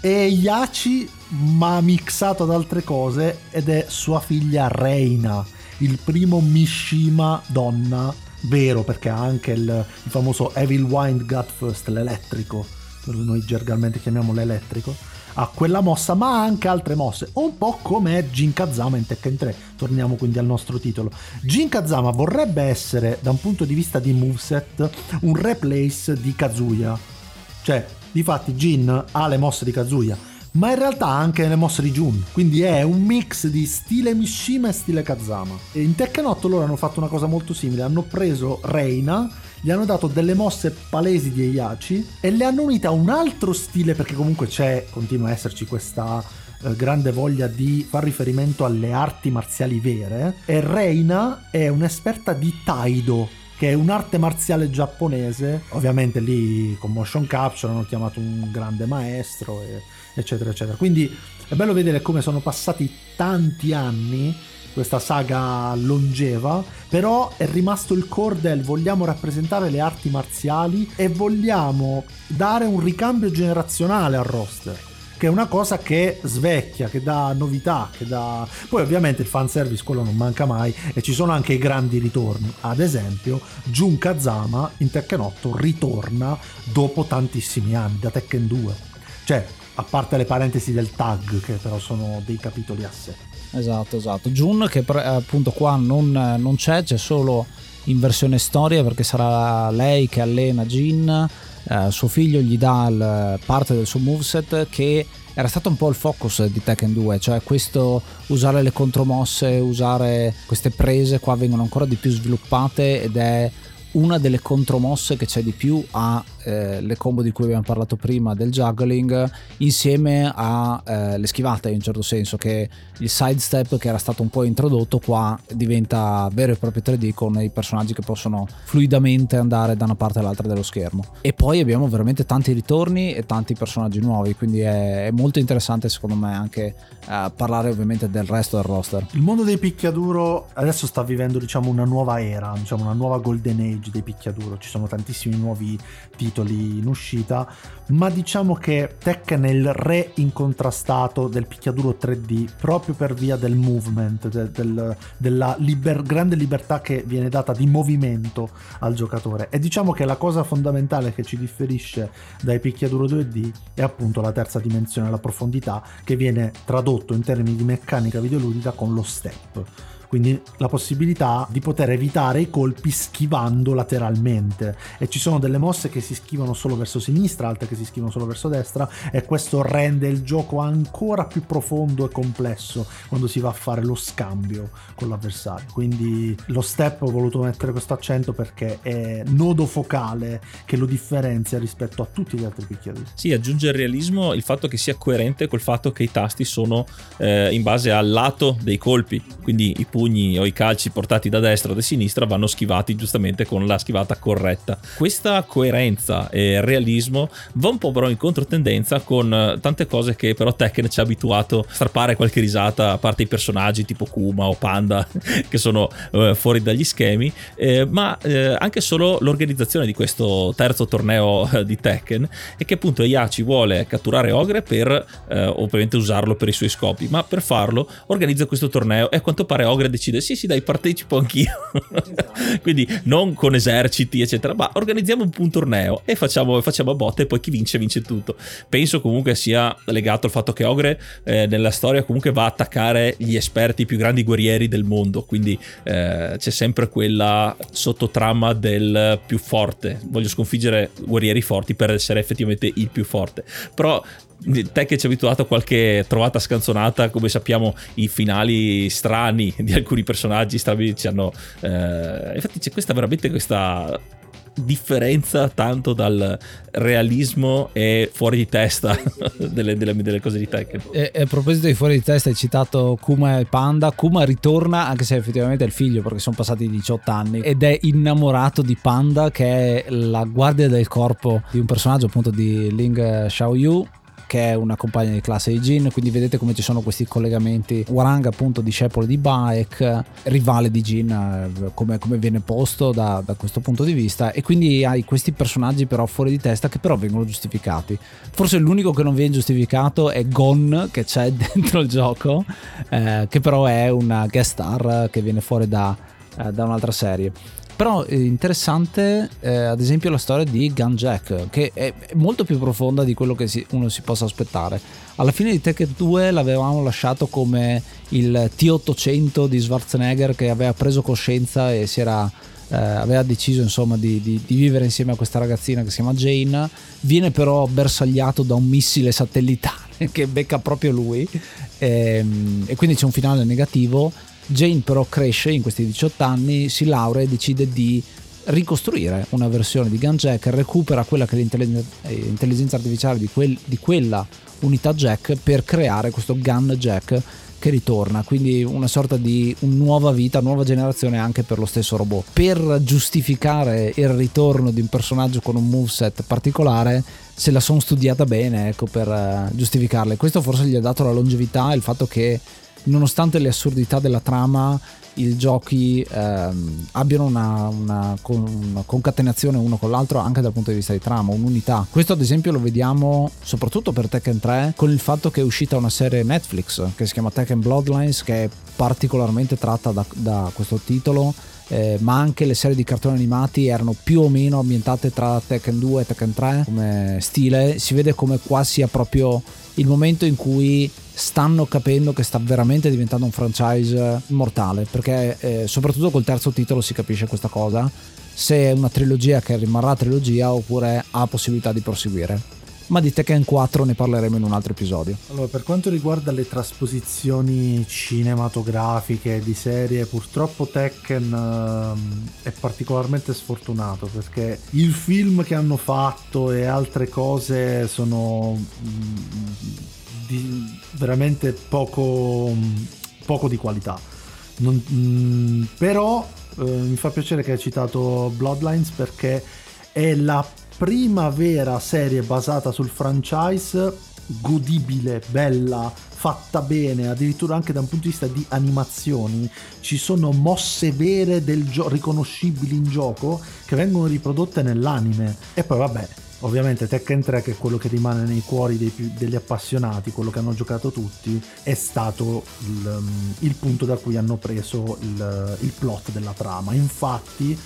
è Yachi ma mixato ad altre cose ed è sua figlia Reina, il primo Mishima donna vero perché ha anche il, il famoso Evil Wind Gutfirst, l'elettrico, noi gergalmente chiamiamo l'elettrico a quella mossa, ma anche altre mosse, un po' come Jin Kazama in Tekken 3. Torniamo quindi al nostro titolo. Jin Kazama vorrebbe essere, da un punto di vista di moveset, un replace di Kazuya. Cioè, difatti Jin ha le mosse di Kazuya, ma in realtà anche le mosse di Jun, quindi è un mix di stile Mishima e stile Kazama. E in Tekken 8 loro hanno fatto una cosa molto simile, hanno preso Reina gli hanno dato delle mosse palesi di Heihachi e le hanno unite a un altro stile perché comunque c'è, continua a esserci questa eh, grande voglia di far riferimento alle arti marziali vere. E Reina è un'esperta di Taido che è un'arte marziale giapponese. Ovviamente lì con motion capture hanno chiamato un grande maestro e, eccetera eccetera. Quindi è bello vedere come sono passati tanti anni questa saga longeva, però è rimasto il core del vogliamo rappresentare le arti marziali e vogliamo dare un ricambio generazionale al roster che è una cosa che svecchia, che dà novità, che dà... Poi ovviamente il fanservice quello non manca mai e ci sono anche i grandi ritorni. Ad esempio, Jun Kazama in Tekken 8 ritorna dopo tantissimi anni, da Tekken 2. Cioè, a parte le parentesi del tag, che però sono dei capitoli a sé. Esatto, esatto. Jun che appunto qua non, non, c'è, c'è solo in versione storia perché sarà lei che allena Jin, eh, suo figlio gli dà il, parte del suo moveset che era stato un po' il focus di Tekken 2, cioè questo usare le contromosse, usare queste prese qua vengono ancora di più sviluppate ed è una delle contromosse che c'è di più a eh, le combo di cui abbiamo parlato prima del juggling insieme alle eh, schivate in un certo senso che il sidestep che era stato un po' introdotto qua diventa vero e proprio 3D con i personaggi che possono fluidamente andare da una parte all'altra dello schermo. E poi abbiamo veramente tanti ritorni e tanti personaggi nuovi quindi è, è molto interessante secondo me anche eh, parlare ovviamente del resto del roster. Il mondo dei picchiaduro adesso sta vivendo diciamo una nuova era diciamo una nuova golden age dei picchiaduro. Ci sono tantissimi nuovi titoli titoli in uscita, ma diciamo che Tekken è il re incontrastato del picchiaduro 3D proprio per via del movement, de, del, della liber, grande libertà che viene data di movimento al giocatore. E diciamo che la cosa fondamentale che ci differisce dai picchiaduro 2D è appunto la terza dimensione, la profondità, che viene tradotto in termini di meccanica videoludica con lo step quindi la possibilità di poter evitare i colpi schivando lateralmente e ci sono delle mosse che si schivano solo verso sinistra, altre che si schivano solo verso destra e questo rende il gioco ancora più profondo e complesso quando si va a fare lo scambio con l'avversario. Quindi lo step ho voluto mettere questo accento perché è nodo focale che lo differenzia rispetto a tutti gli altri picchiaduri. Sì, aggiunge il realismo il fatto che sia coerente col fatto che i tasti sono eh, in base al lato dei colpi, quindi i pugni o i calci portati da destra o da sinistra vanno schivati giustamente con la schivata corretta. Questa coerenza e realismo va un po' però in controtendenza con eh, tante cose che però Tekken ci ha abituato a strappare qualche risata a parte i personaggi tipo Kuma o Panda che sono eh, fuori dagli schemi, eh, ma eh, anche solo l'organizzazione di questo terzo torneo eh, di Tekken e che appunto Yachi vuole catturare Ogre per eh, ovviamente usarlo per i suoi scopi, ma per farlo organizza questo torneo e a quanto pare Ogre decide sì sì dai partecipo anch'io. Quindi non con eserciti eccetera ma organizziamo un, torneo e facciamo, facciamo a botte e poi chi vince vince tutto. Penso comunque sia legato al fatto che Ogre eh, nella storia comunque va a attaccare gli esperti più grandi guerrieri del mondo quindi eh, c'è sempre quella sottotrama del più forte. Voglio sconfiggere guerrieri forti per essere effettivamente il più forte. Però te che ci hai abituato a qualche trovata scanzonata, come sappiamo i finali strani di alcuni personaggi strani ci hanno... Eh, infatti c'è questa veramente questa differenza tanto dal realismo e fuori di testa delle, delle, delle, cose di Tekken. E, e, a proposito di fuori di testa, hai citato Kuma e Panda. Kuma ritorna, anche se effettivamente è il figlio, perché sono passati 18 anni, ed è innamorato di Panda, che è la guardia del corpo di un personaggio appunto di Ling Xiaoyu che è una compagna di classe di Jin, quindi vedete come ci sono questi collegamenti. Warang appunto discepolo di Baek, rivale di Jin eh, come, come viene posto da, da, questo punto di vista e quindi hai questi personaggi però fuori di testa che però vengono giustificati. Forse l'unico che non viene giustificato è Gon che c'è dentro il gioco, eh, che però è una guest star che viene fuori da, eh, da un'altra serie. Però è interessante eh, ad esempio la storia di Gunjack, che è molto più profonda di quello che si, uno si possa aspettare. Alla fine di Tekken 2 l'avevamo lasciato come il T800 di Schwarzenegger che aveva preso coscienza e era, eh, aveva deciso insomma di, di, di, vivere insieme a questa ragazzina che si chiama Jane. Viene però bersagliato da un missile satellitare che becca proprio lui e, ehm, e quindi c'è un finale negativo Jane però cresce in questi 18 anni, si laurea e decide di ricostruire una versione di Gunjack, recupera quella che è l'intelligenza artificiale di, quel, di quella unità Jack per creare questo Gun Jack che ritorna, quindi una sorta di nuova vita, nuova generazione anche per lo stesso robot. Per giustificare il ritorno di un personaggio con un moveset particolare, se la sono studiata bene, ecco, per uh, giustificarle. Questo forse gli ha dato la longevità, il fatto che nonostante le assurdità della trama, i giochi ehm, abbiano una, una, una, concatenazione uno con l'altro anche dal punto di vista di trama, un'unità. Questo ad esempio lo vediamo soprattutto per Tekken 3 con il fatto che è uscita una serie Netflix che si chiama Tekken Bloodlines che è particolarmente tratta da, da questo titolo. Eh, ma anche le serie di cartoni animati erano più o meno ambientate tra Tekken 2 e Tekken 3 come stile. Si vede come qua sia proprio il momento in cui stanno capendo che sta veramente diventando un franchise mortale perché eh, soprattutto col terzo titolo si capisce questa cosa se è una trilogia che rimarrà trilogia oppure ha possibilità di proseguire ma di Tekken 4 ne parleremo in un altro episodio. Allora, per quanto riguarda le trasposizioni cinematografiche di serie, purtroppo Tekken uh, è particolarmente sfortunato perché il film che hanno fatto e altre cose sono mm, di veramente poco, poco di qualità. Non, mm, però eh, mi fa piacere che hai citato Bloodlines perché è la prima vera serie basata sul franchise godibile, bella, fatta bene, addirittura anche da un punto di vista di animazioni, ci sono mosse vere del gio- riconoscibili in gioco che vengono riprodotte nell'anime. E poi vabbè, Ovviamente Tekken 3, che è quello che rimane nei cuori più, degli appassionati, quello che hanno giocato tutti, è stato il, il punto da cui hanno preso il, il, plot della trama. Infatti,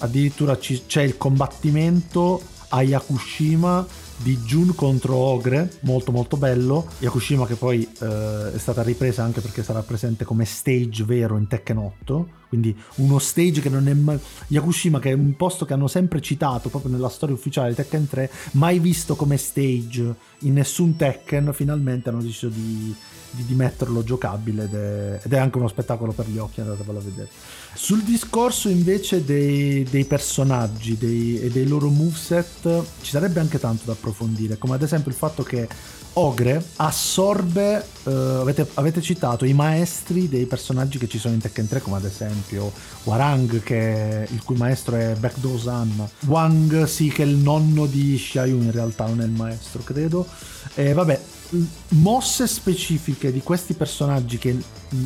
addirittura c'è il combattimento a Yakushima di Jun contro Ogre, molto molto bello. Yakushima che poi eh, è stata ripresa anche perché sarà presente come stage vero in Tekken 8, quindi uno stage che non è mai... Yakushima che è un posto che hanno sempre citato proprio nella storia ufficiale di Tekken 3, mai visto come stage in nessun Tekken, finalmente hanno deciso di di, di metterlo giocabile ed è, ed è, anche uno spettacolo per gli occhi, andatevelo a vedere. Sul discorso invece dei, dei personaggi dei, e dei loro moveset ci sarebbe anche tanto da approfondire, come ad esempio il fatto che Ogre assorbe, uh, avete, avete, citato i maestri dei personaggi che ci sono in Tekken 3, come ad esempio Warang, che, il cui maestro è Baekdo-san, Wang, sì, che è il nonno di Xiaoyun, in realtà non è il maestro, credo. E vabbè, mosse specifiche di questi personaggi che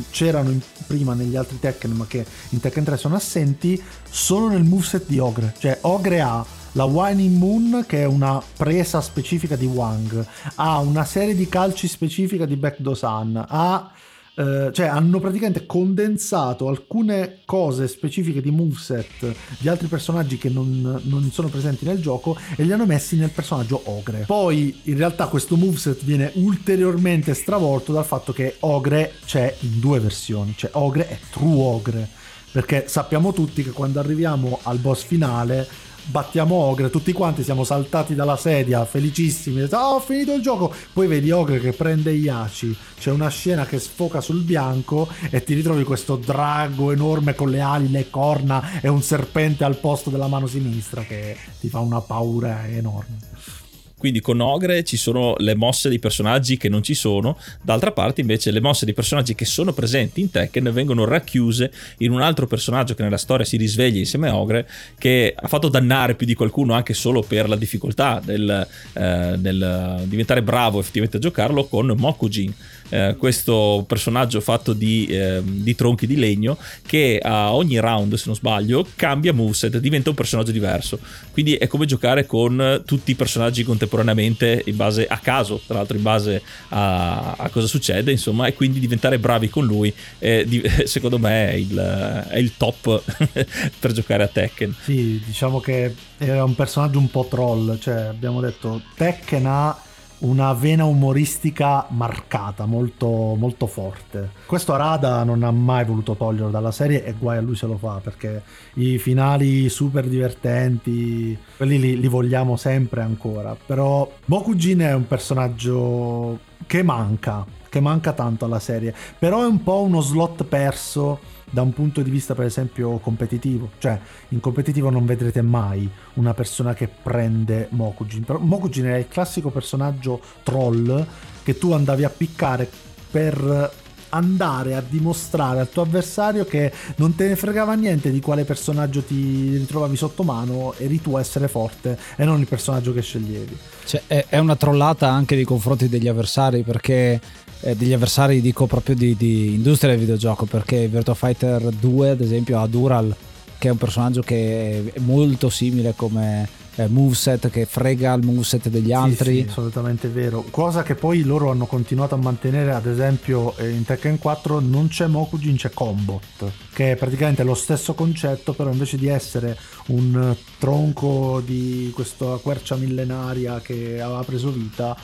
c'erano in, prima negli altri Tekken, ma che in Tekken 3 sono assenti, sono nel moveset di Ogre. Cioè, Ogre ha la Whining Moon che è una presa specifica di Wang, ha una serie di calci specifica di Baekdo-san, ha Uh, cioè hanno praticamente condensato alcune cose specifiche di moveset di altri personaggi che non, non, sono presenti nel gioco e li hanno messi nel personaggio Ogre. Poi in realtà questo moveset viene ulteriormente stravolto dal fatto che Ogre c'è in due versioni, cioè Ogre è True Ogre, perché sappiamo tutti che quando arriviamo al boss finale battiamo Ogre, tutti quanti siamo saltati dalla sedia, felicissimi, oh, ho finito il gioco, poi vedi Ogre che prende Yachi, c'è una scena che sfoca sul bianco e ti ritrovi questo drago enorme con le ali, le corna e un serpente al posto della mano sinistra che ti fa una paura enorme. Quindi con Ogre ci sono le mosse dei personaggi che non ci sono, d'altra parte invece le mosse dei personaggi che sono presenti in Tekken vengono racchiuse in un altro personaggio che nella storia si risveglia insieme a Ogre, che ha fatto dannare più di qualcuno anche solo per la difficoltà del, eh, del diventare bravo effettivamente a giocarlo con Mokujin eh, questo personaggio fatto di, eh, di, tronchi di legno che a ogni round, se non sbaglio, cambia moveset, diventa un personaggio diverso. Quindi è come giocare con tutti i personaggi contemporaneamente in base a caso, tra l'altro in base a, a cosa succede, insomma, e quindi diventare bravi con lui, eh, di, secondo me è il, è il top per giocare a Tekken. Sì, diciamo che era un personaggio un po' troll, cioè abbiamo detto Tekken ha una vena umoristica marcata, molto, molto forte. Questo Arada non ha mai voluto toglierlo dalla serie e guai a lui se lo fa perché i finali super divertenti, quelli li, li vogliamo sempre ancora. Però Mokujin è un personaggio che manca, che manca tanto alla serie, però è un po' uno slot perso da un punto di vista per esempio competitivo, cioè in competitivo non vedrete mai una persona che prende Mokujin, però Mokujin è il classico personaggio troll che tu andavi a piccare per andare a dimostrare al tuo avversario che non te ne fregava niente di quale personaggio ti ritrovavi sotto mano, eri tu a essere forte e non il personaggio che sceglievi. Cioè, è, una trollata anche nei confronti degli avversari perché eh, degli avversari dico proprio di, di, industria del videogioco perché Virtua Fighter 2 ad esempio ha Dural che è un personaggio che è molto simile come eh, moveset che frega il moveset degli altri. Sì, sì, assolutamente vero. Cosa che poi loro hanno continuato a mantenere, ad esempio eh, in Tekken 4 non c'è Mokujin, c'è Combot, che è praticamente lo stesso concetto, però invece di essere un tronco di questa quercia millenaria che aveva preso vita,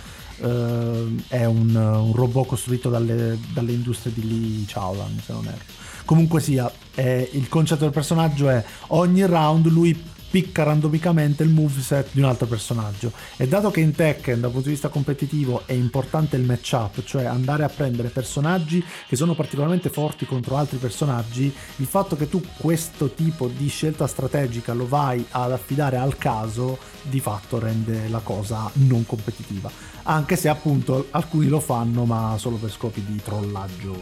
Uh, è un, un, robot costruito dalle, dalle, industrie di Lee Chaolan se non erro. Comunque sia eh, il concetto del personaggio è ogni round lui picca randomicamente il moveset di un altro personaggio. E dato che in Tekken dal punto di vista competitivo è importante il matchup, cioè andare a prendere personaggi che sono particolarmente forti contro altri personaggi, il fatto che tu questo tipo di scelta strategica lo vai ad affidare al caso, di fatto rende la cosa non competitiva. Anche se appunto alcuni lo fanno, ma solo per scopi di trollaggio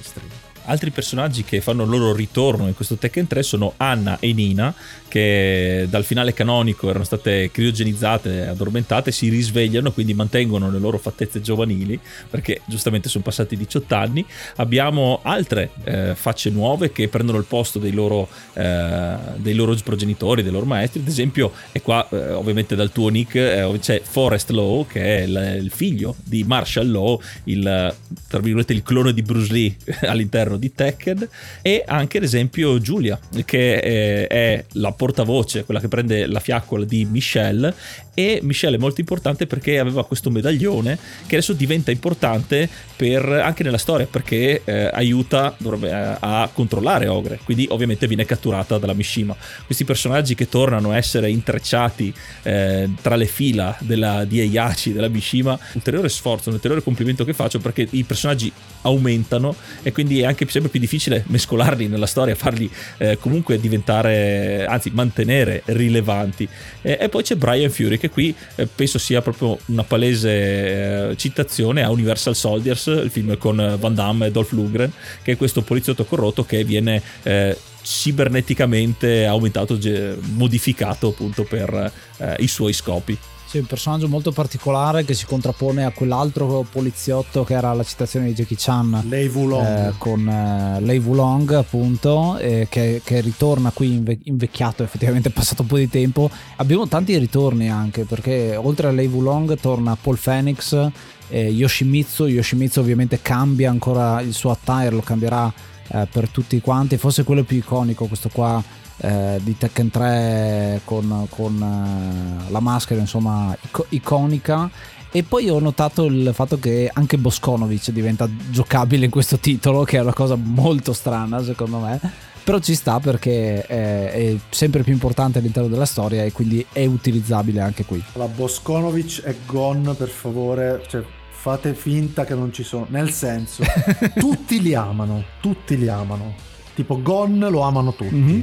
estremo. Altri personaggi che fanno il loro ritorno in questo Tekken 3 sono Anna e Nina, che dal finale canonico erano state criogenizzate, addormentate, si risvegliano, quindi mantengono le loro fattezze giovanili, perché giustamente sono passati 18 anni. Abbiamo altre eh, facce nuove che prendono il posto dei loro, eh, dei loro progenitori, dei loro maestri. Ad esempio, e qua eh, ovviamente dal tuo nick eh, c'è Forrest Law, che è il, il figlio di Marshall Law, il, tra virgolette, il clone di Bruce Lee all'interno di Tekken e anche ad esempio Giulia che è, è la portavoce, quella che prende la fiaccola di Michelle e Michelle è molto importante perché aveva questo medaglione che adesso diventa importante per, anche nella storia perché eh, aiuta dovrebbe, eh, a controllare Ogre. Quindi ovviamente viene catturata dalla Mishima. Questi personaggi che tornano a essere intrecciati eh, tra le fila della, di Heihachi della Mishima ulteriore sforzo un ulteriore complimento che faccio perché i personaggi aumentano e quindi è anche sempre più difficile mescolarli nella storia farli eh, comunque diventare anzi mantenere rilevanti e poi c'è Brian Fury che qui eh, penso sia proprio una palese eh, citazione a Universal Soldiers, il film con Van Damme e Dolph Lundgren, che è questo poliziotto corrotto che viene eh, ciberneticamente aumentato, modificato appunto per eh, i suoi scopi. Sì, un personaggio molto particolare che si contrappone a quell'altro poliziotto che era la citazione di Jackie Chan. Lei Wulong. Eh, con eh, Lei Wulong, appunto, eh, che, che, ritorna qui inve- invecchiato, effettivamente è passato un po' di tempo. Abbiamo tanti ritorni anche, perché oltre a Lei Wulong torna Paul Phoenix, eh, Yoshimitsu. Yoshimitsu ovviamente cambia ancora il suo attire, lo cambierà eh, per tutti quanti. Forse quello più iconico, questo qua eh, di Tekken 3 con, con eh, la maschera insomma ic- iconica. E poi ho notato il fatto che anche Boskonovic diventa giocabile in questo titolo che è una cosa molto strana secondo me. Però ci sta perché è, è sempre più importante all'interno della storia e quindi è utilizzabile anche qui. La Boskonovic è gone per favore. Cioè fate finta che non ci sono. Nel senso tutti li amano tutti li amano. Tipo Gon lo amano tutti. Mm-hmm.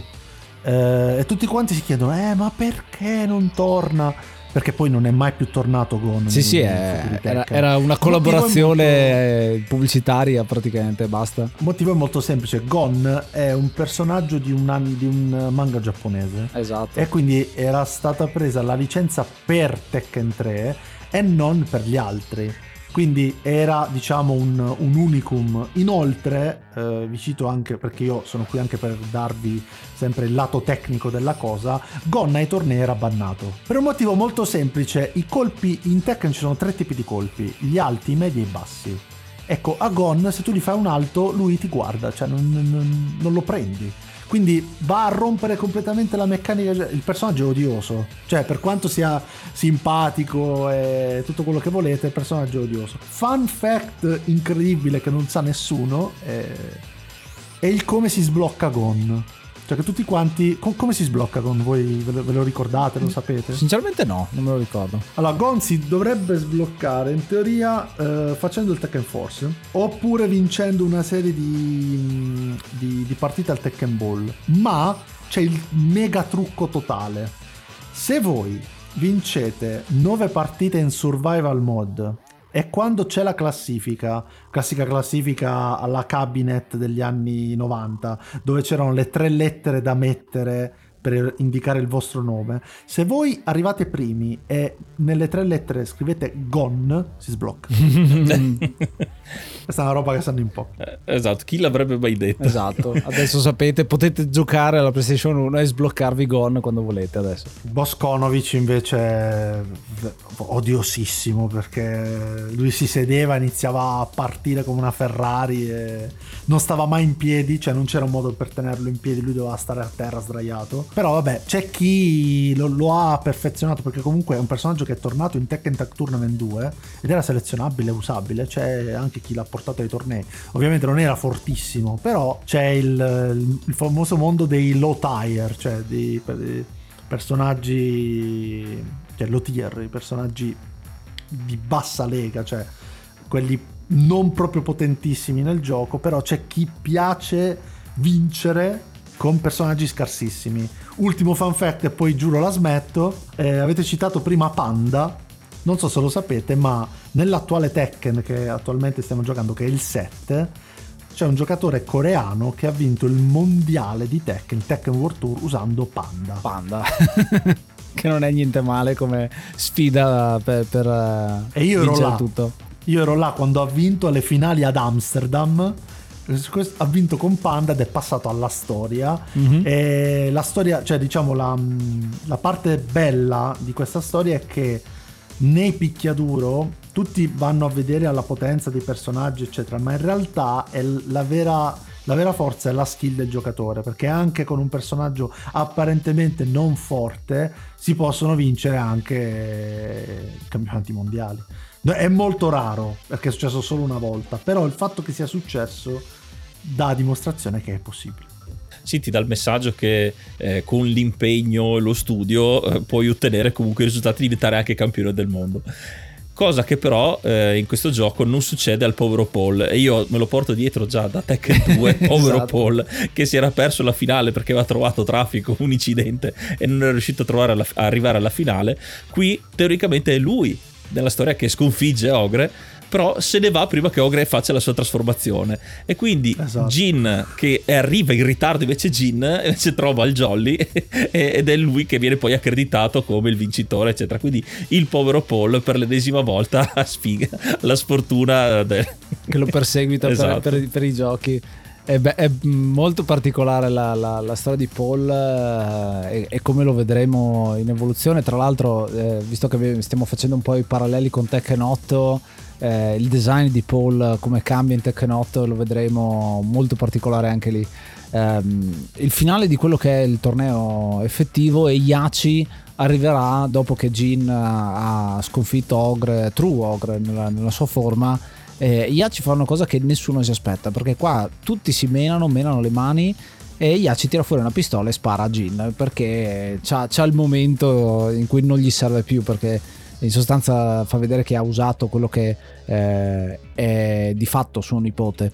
Eh, e tutti quanti si chiedono, eh, ma perché non torna? Perché poi non è mai più tornato Gon. Sì, sì, è, era, era, una collaborazione molto... pubblicitaria praticamente, basta. Il motivo è molto semplice. Gon è un personaggio di un, di un manga giapponese. Esatto. E quindi era stata presa la licenza per Tekken 3 e non per gli altri quindi era diciamo un, un unicum. Inoltre, eh, vi cito anche perché io sono qui anche per darvi sempre il lato tecnico della cosa, Gon ai tornei era bannato. Per un motivo molto semplice, i colpi in Tekken ci sono tre tipi di colpi, gli alti, i medi e i bassi. Ecco, a Gon se tu gli fai un alto, lui ti guarda, cioè non, non, non lo prendi. Quindi va a rompere completamente la meccanica. Il personaggio è odioso. Cioè, per quanto sia simpatico e tutto quello che volete, il personaggio è odioso. Fun fact incredibile che non sa nessuno è, è il come si sblocca Gon. Cioè che tutti quanti... Com- come si sblocca con voi? Ve lo, ve lo, ricordate? Lo sapete? Sinceramente no, non me lo ricordo. Allora, Gon si dovrebbe sbloccare in teoria eh, facendo il Tekken Force oppure vincendo una serie di, di, di partite al Tekken Ball. Ma c'è il mega trucco totale. Se voi vincete 9 partite in survival mode e quando c'è la classifica, classica classifica alla cabinet degli anni 90, dove c'erano le tre lettere da mettere per indicare il vostro nome. Se voi arrivate primi e nelle tre lettere scrivete GON, si sblocca. Questa è una roba che sanno in po'. Eh, esatto, chi l'avrebbe mai detto? Esatto, adesso sapete, potete giocare alla PlayStation 1 e sbloccarvi GON quando volete adesso. Boskonovic invece è odiosissimo perché lui si sedeva, iniziava a partire come una Ferrari e non stava mai in piedi, cioè non c'era un modo per tenerlo in piedi, lui doveva stare a terra sdraiato però vabbè, c'è chi lo, lo, ha perfezionato perché comunque è un personaggio che è tornato in Tekken Tag Tournament 2 ed era selezionabile, usabile. C'è anche chi l'ha portato ai tornei. Ovviamente non era fortissimo, però c'è il, il famoso mondo dei low tier, cioè di, di personaggi, cioè low tier, i personaggi di bassa lega, cioè quelli non proprio potentissimi nel gioco, però c'è chi piace vincere con personaggi scarsissimi. Ultimo fan fact e poi giuro la smetto, eh, avete citato prima Panda, non so se lo sapete, ma nell'attuale Tekken che attualmente stiamo giocando, che è il 7, c'è un giocatore coreano che ha vinto il mondiale di Tekken, Tekken World Tour, usando Panda. Panda. che non è niente male come sfida per, per e io ero là, tutto. Io ero là quando ha vinto alle finali ad Amsterdam ha vinto con Panda ed è passato alla storia mm-hmm. e la storia cioè diciamo la, la, parte bella di questa storia è che nei picchiaduro tutti vanno a vedere alla potenza dei personaggi eccetera ma in realtà è la vera La vera forza è la skill del giocatore, perché anche con un personaggio apparentemente non forte si possono vincere anche campionati mondiali. È molto raro, perché è successo solo una volta, però il fatto che sia successo dà dimostrazione che è possibile sì, ti dà il messaggio che eh, con l'impegno e lo studio eh, puoi ottenere comunque i risultati di diventare anche campione del mondo. Cosa che però eh, in questo gioco non succede al povero Paul e io me lo porto dietro già da Tekken 2, povero esatto. Paul che si era perso la finale perché aveva trovato traffico, un incidente e non era riuscito a, alla, a arrivare alla finale. Qui teoricamente è lui nella storia che sconfigge Ogre però se ne va prima che Ogre faccia la sua trasformazione. E quindi esatto. Jin, che arriva in ritardo, invece Jin invece trova il Jolly ed è lui che viene poi accreditato come il vincitore, eccetera. Quindi il povero Paul per l'ennesima volta sfiga la sfortuna del... che lo perseguita esatto. per, per, per i giochi. È, be- è, molto particolare la, la, la storia di Paul eh, e, e, come lo vedremo in evoluzione. Tra l'altro, eh, visto che stiamo facendo un po' i paralleli con Tekken 8, eh, il design di Paul come cambia in 8 lo vedremo molto particolare anche lì. Um, il finale di quello che è il torneo effettivo e Yachi arriverà dopo che Jin ha sconfitto Ogre, True Ogre nella, nella sua forma. Eh, Yachi fa una cosa che nessuno si aspetta perché qua tutti si menano, menano le mani e Yachi tira fuori una pistola e spara a Jin perché c'ha, c'ha il momento in cui non gli serve più perché in sostanza fa vedere che ha usato quello che eh, è di fatto suo nipote.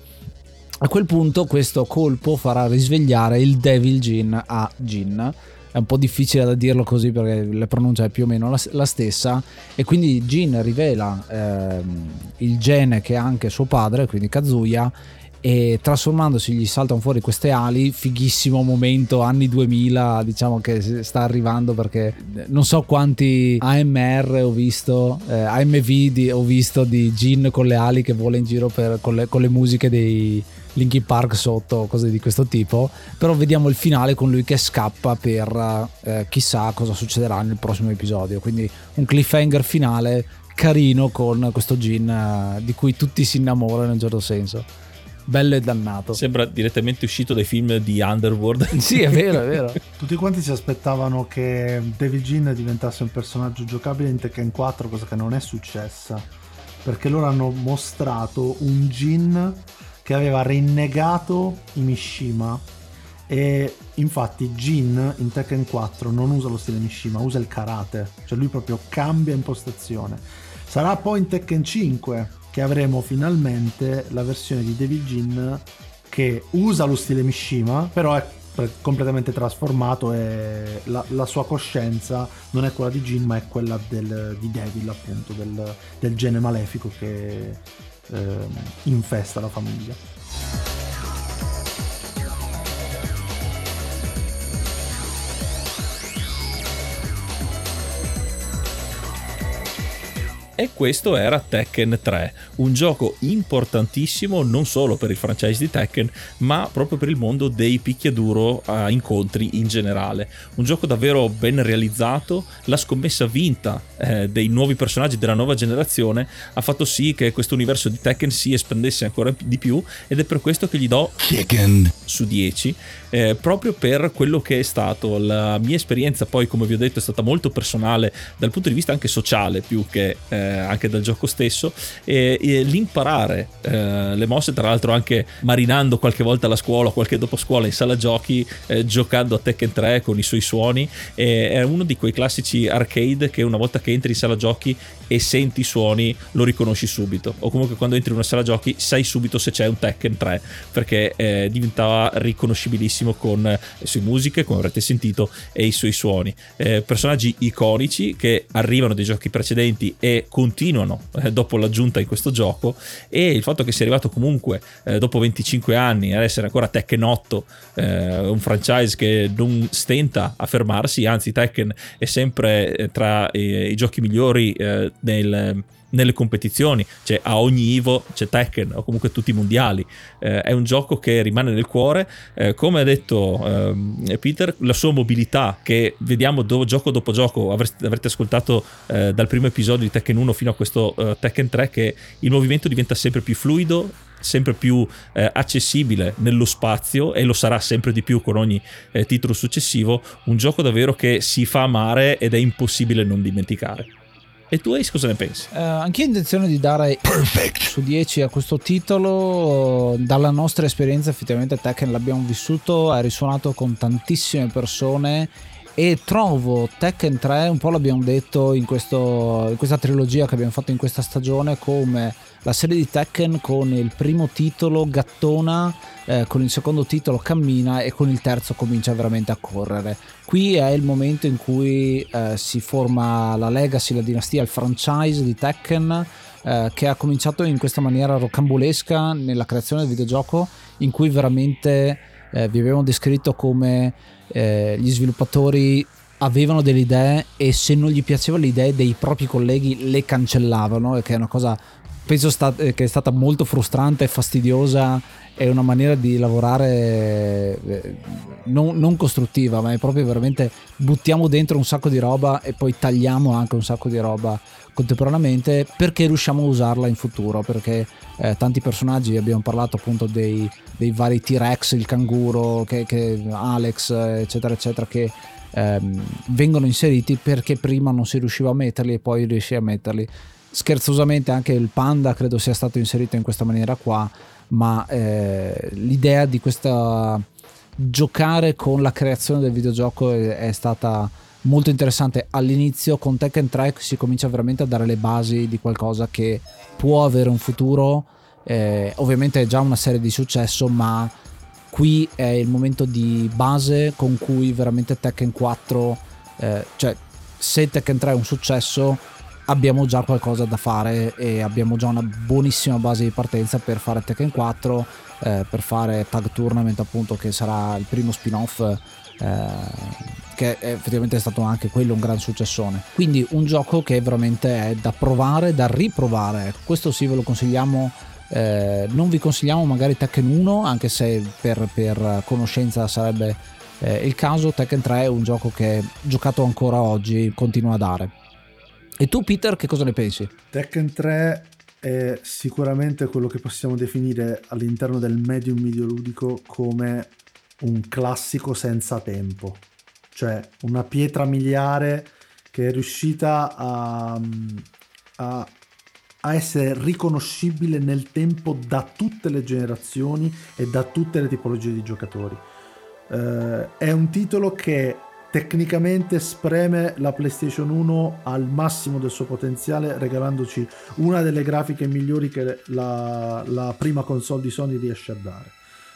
A quel punto questo colpo farà risvegliare il Devil Jin a Jin. È un po' difficile da dirlo così perché la pronuncia è più o meno la, la stessa e quindi Jin rivela eh, il gene che ha anche suo padre, quindi Kazuya, e trasformandosi gli saltano fuori queste ali fighissimo momento anni 2000 diciamo che sta arrivando perché non so quanti AMR ho visto eh, AMV di, ho visto di Jin con le ali che vola in giro per, con, le, con le musiche dei Linkin Park sotto cose di questo tipo però vediamo il finale con lui che scappa per eh, chissà cosa succederà nel prossimo episodio quindi un cliffhanger finale carino con questo Jin eh, di cui tutti si innamorano in un certo senso bello e dannato. Sembra direttamente uscito dai film di Underworld. sì, è vero, è vero. Tutti quanti si aspettavano che David Jean diventasse un personaggio giocabile in Tekken 4, cosa che non è successa. Perché loro hanno mostrato un Jin che aveva rinnegato i Mishima e infatti Jin in Tekken 4 non usa lo stile Mishima, usa il karate, cioè lui proprio cambia impostazione. Sarà poi in Tekken 5 che avremo finalmente la versione di Devil Jin che usa lo stile Mishima, però è completamente trasformato e la, la, sua coscienza non è quella di Jin ma è quella del, di Devil appunto del, del gene malefico che eh, infesta la famiglia. E questo era Tekken 3, un gioco importantissimo non solo per il franchise di Tekken, ma proprio per il mondo dei picchiaduro a incontri in generale. Un gioco davvero ben realizzato, la scommessa vinta eh, dei nuovi personaggi della nuova generazione ha fatto sì che questo universo di Tekken si espandesse ancora di più ed è per questo che gli do Tekken su 10 eh, proprio per quello che è stato. La mia esperienza poi, come vi ho detto, è stata molto personale dal punto di vista anche sociale più che eh, anche dal gioco stesso e, e l'imparare eh, le mosse, tra l'altro anche marinando qualche volta alla scuola, qualche dopo scuola in sala giochi, eh, giocando a Tekken 3 con i suoi suoni, è uno di quei classici arcade che una volta che entri in sala giochi e senti i suoni lo riconosci subito o comunque quando entri in una sala giochi sai subito se c'è un Tekken 3 perché eh, diventava riconoscibilissimo bellissimo con le sue musiche, come avrete sentito, e i suoi suoni. Eh, personaggi iconici che arrivano dai giochi precedenti e continuano eh, dopo l'aggiunta in questo gioco e il fatto che sia arrivato comunque eh, dopo 25 anni ad essere ancora Tekken 8, eh, un franchise che non stenta a fermarsi, anzi Tekken è sempre eh, tra i, i giochi migliori eh, nel nelle competizioni, cioè a ogni Ivo c'è Tekken o comunque tutti i mondiali. Eh, è un gioco che rimane nel cuore, eh, come ha detto eh, Peter, la sua mobilità che vediamo do, gioco dopo gioco, avreste, avrete ascoltato eh, dal primo episodio di Tekken 1 fino a questo eh, Tekken 3 che il movimento diventa sempre più fluido, sempre più eh, accessibile nello spazio e lo sarà sempre di più con ogni eh, titolo successivo, un gioco davvero che si fa amare ed è impossibile non dimenticare. E tu Ace cosa ne pensi? Uh, anche io ho intenzione di dare Perfect. su 10 a questo titolo. Dalla nostra esperienza effettivamente Tekken l'abbiamo vissuto, ha risuonato con tantissime persone e trovo Tekken 3, un po' l'abbiamo detto in, questo, in questa trilogia che abbiamo fatto in questa stagione, come la serie di Tekken con il primo titolo gattona, eh, con il secondo titolo cammina e con il terzo comincia veramente a correre. Qui è il momento in cui eh, si forma la legacy, la dinastia, il franchise di Tekken eh, che ha cominciato in questa maniera rocambolesca nella creazione del videogioco in cui veramente eh, vi abbiamo descritto come eh, gli sviluppatori avevano delle idee e se non gli piacevano le idee dei propri colleghi le cancellavano, che è una cosa penso sta- che è stata molto frustrante e fastidiosa è una maniera di lavorare eh, non, non, costruttiva, ma è proprio veramente buttiamo dentro un sacco di roba e poi tagliamo anche un sacco di roba contemporaneamente perché riusciamo a usarla in futuro, perché eh, tanti personaggi, abbiamo parlato appunto dei, dei vari T-Rex, il canguro, che, che Alex, eccetera, eccetera, che ehm, vengono inseriti perché prima non si riusciva a metterli e poi riuscì a metterli. Scherzosamente anche il panda credo sia stato inserito in questa maniera qua ma eh, l'idea di questa giocare con la creazione del videogioco è, è, stata molto interessante. All'inizio con Tekken 3 si comincia veramente a dare le basi di qualcosa che può avere un futuro. Eh, ovviamente è già una serie di successo ma qui è il momento di base con cui veramente Tekken 4 eh, cioè se Tekken 3 è un successo abbiamo già qualcosa da fare e abbiamo già una buonissima base di partenza per fare Tekken 4, eh, per fare Tag Tournament appunto che sarà il primo spin-off eh, che effettivamente è stato anche quello un gran successone. Quindi un gioco che veramente è da provare, da riprovare. Questo sì ve lo consigliamo. Eh, non vi consigliamo magari Tekken 1 anche se per, per conoscenza sarebbe eh, il caso. Tekken 3 è un gioco che giocato ancora oggi continua a dare. E tu Peter che cosa ne pensi? Tekken 3 è sicuramente quello che possiamo definire all'interno del medium videoludico come un classico senza tempo, cioè una pietra miliare che è riuscita a, a, a essere riconoscibile nel tempo da tutte le generazioni e da tutte le tipologie di giocatori. Uh, è un titolo che tecnicamente spreme la PlayStation 1 al massimo del suo potenziale regalandoci una delle grafiche migliori che la, la prima console di Sony riesce a dare.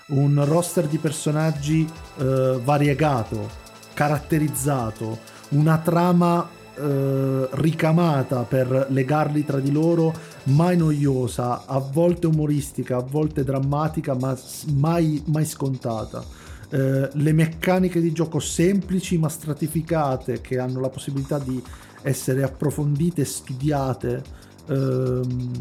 Un roster di personaggi eh, variegato, caratterizzato, una trama eh, ricamata per legarli tra di loro, mai noiosa, a volte umoristica, a volte drammatica, ma mai, mai scontata. Eh, le meccaniche di gioco semplici ma stratificate che hanno la possibilità di essere approfondite e studiate ehm,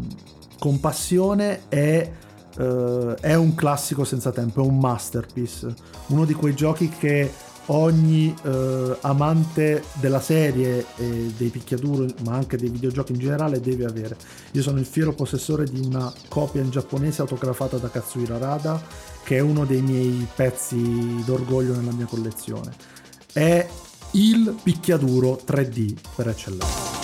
con passione è, eh, è un classico senza tempo, è un masterpiece, uno di quei giochi che ogni eh, amante della serie e dei picchiaduro, ma anche dei videogiochi in generale, deve avere. Io sono il fiero possessore di una copia in giapponese autografata da Katsuhira Rada, che è uno dei miei pezzi d'orgoglio nella mia collezione. È il picchiaduro 3D per eccellenza.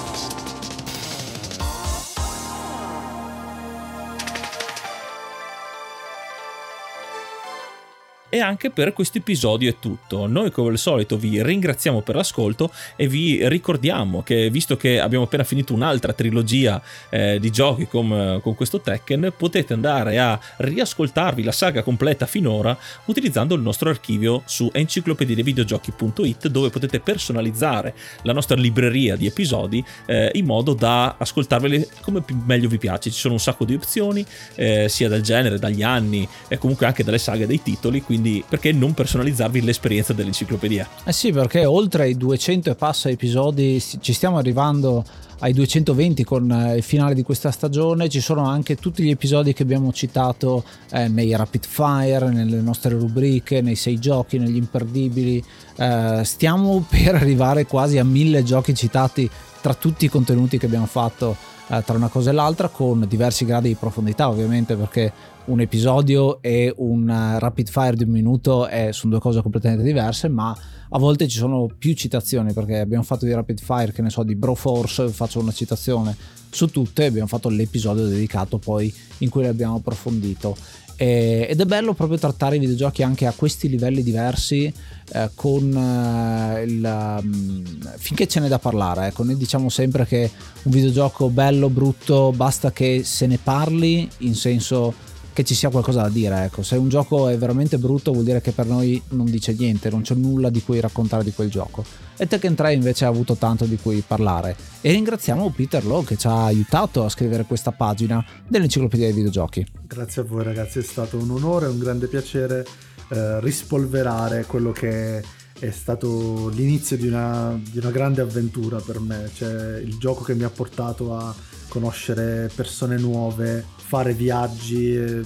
E anche per questo episodio è tutto. Noi come al solito vi ringraziamo per l'ascolto e vi ricordiamo che visto che abbiamo appena finito un'altra trilogia eh, di giochi con, con, questo Tekken, potete andare a riascoltarvi la saga completa finora utilizzando il nostro archivio su enciclopediavideogiochi.it dove potete personalizzare la nostra libreria di episodi eh, in modo da ascoltarveli come meglio vi piace. Ci sono un sacco di opzioni, eh, sia dal genere, dagli anni e comunque anche dalle saghe dei titoli, quindi quindi perché non personalizzarvi l'esperienza dell'enciclopedia? Eh sì, perché oltre ai 200 e passa episodi ci stiamo arrivando ai 220 con eh, il finale di questa stagione. Ci sono anche tutti gli episodi che abbiamo citato eh, nei rapid fire, nelle nostre rubriche, nei sei giochi, negli imperdibili. Eh, stiamo per arrivare quasi a mille giochi citati tra tutti i contenuti che abbiamo fatto eh, tra una cosa e l'altra con diversi gradi di profondità ovviamente perché un episodio e un uh, rapid fire di un minuto è, sono due cose completamente diverse ma a volte ci sono più citazioni perché abbiamo fatto di rapid fire che ne so di Broforce faccio una citazione su tutte abbiamo fatto l'episodio dedicato poi in cui l'abbiamo approfondito. E, ed è bello proprio trattare i videogiochi anche a questi livelli diversi eh, con eh, il um, finché ce n'è da parlare ecco. Noi diciamo sempre che un videogioco bello brutto basta che se ne parli in senso che ci sia qualcosa da dire. Ecco. Se un gioco è veramente brutto vuol dire che per noi non dice niente, non c'è nulla di cui raccontare di quel gioco. E Tekken 3 invece ha avuto tanto di cui parlare. E ringraziamo Peter Lowe che ci ha aiutato a scrivere questa pagina dell'enciclopedia dei videogiochi. Grazie a voi ragazzi, è stato un onore, un grande piacere eh, rispolverare quello che è stato l'inizio di una, di una grande avventura per me, cioè il gioco che mi ha portato a conoscere persone nuove, fare viaggi.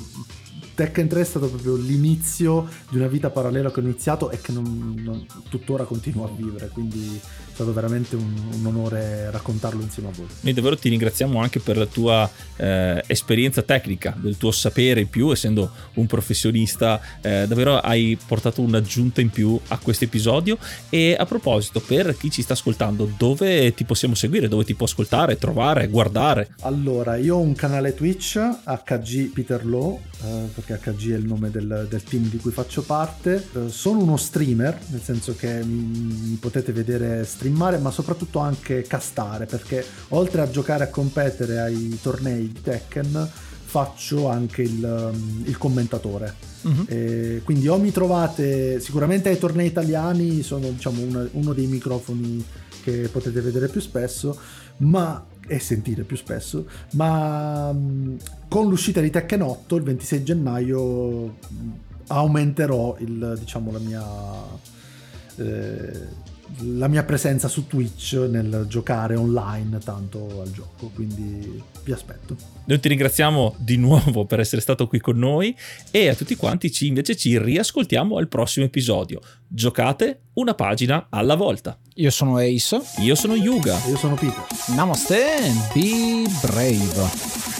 Tekken 3 è stato proprio l'inizio di una vita parallela che ho iniziato e che non, non, tuttora continuo a vivere, quindi è stato veramente un, un, onore raccontarlo insieme a voi. Noi davvero ti ringraziamo anche per la tua eh, esperienza tecnica, del tuo sapere in più, essendo un professionista, eh, davvero hai portato un'aggiunta in più a questo episodio. E a proposito, per chi ci sta ascoltando, dove ti possiamo seguire, dove ti può ascoltare, trovare, guardare? Allora, io ho un canale Twitch, HG Peter Law, eh, perché HG è il nome del, del, team di cui faccio parte. Eh, sono uno streamer, nel senso che mi, mi potete vedere streamare ma soprattutto anche castare perché oltre a giocare a competere ai tornei di Tekken faccio anche il, um, il commentatore uh-huh. quindi o mi trovate sicuramente ai tornei italiani sono diciamo una, uno dei microfoni che potete vedere più spesso ma e sentire più spesso, ma um, con l'uscita di Tekken 8 il 26 gennaio aumenterò il, diciamo, la mia eh, la mia presenza su Twitch nel giocare online tanto al gioco, quindi vi aspetto. Noi ti ringraziamo di nuovo per essere stato qui con noi e a tutti quanti ci invece ci riascoltiamo al prossimo episodio. Giocate una pagina alla volta. Io sono Ace. Io sono Yuga. Io sono Peter. Namaste be brave.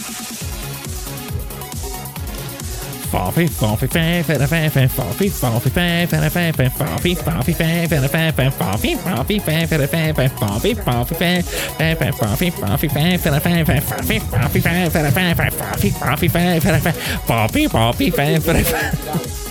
Farfy, farfy, faff, and a faff, and farfy, farfy, faff, and a faff, and farfy, farfy, faff, and a faff, and farfy, farfy, faff, and a faff, and farfy, farfy, faff, faff, and farfy, farfy, faff, and a faff, and farfy, farfy, faff, and a faff, and farfy, farfy, faff, and a faff, farfy, farfy, faff, and a faff.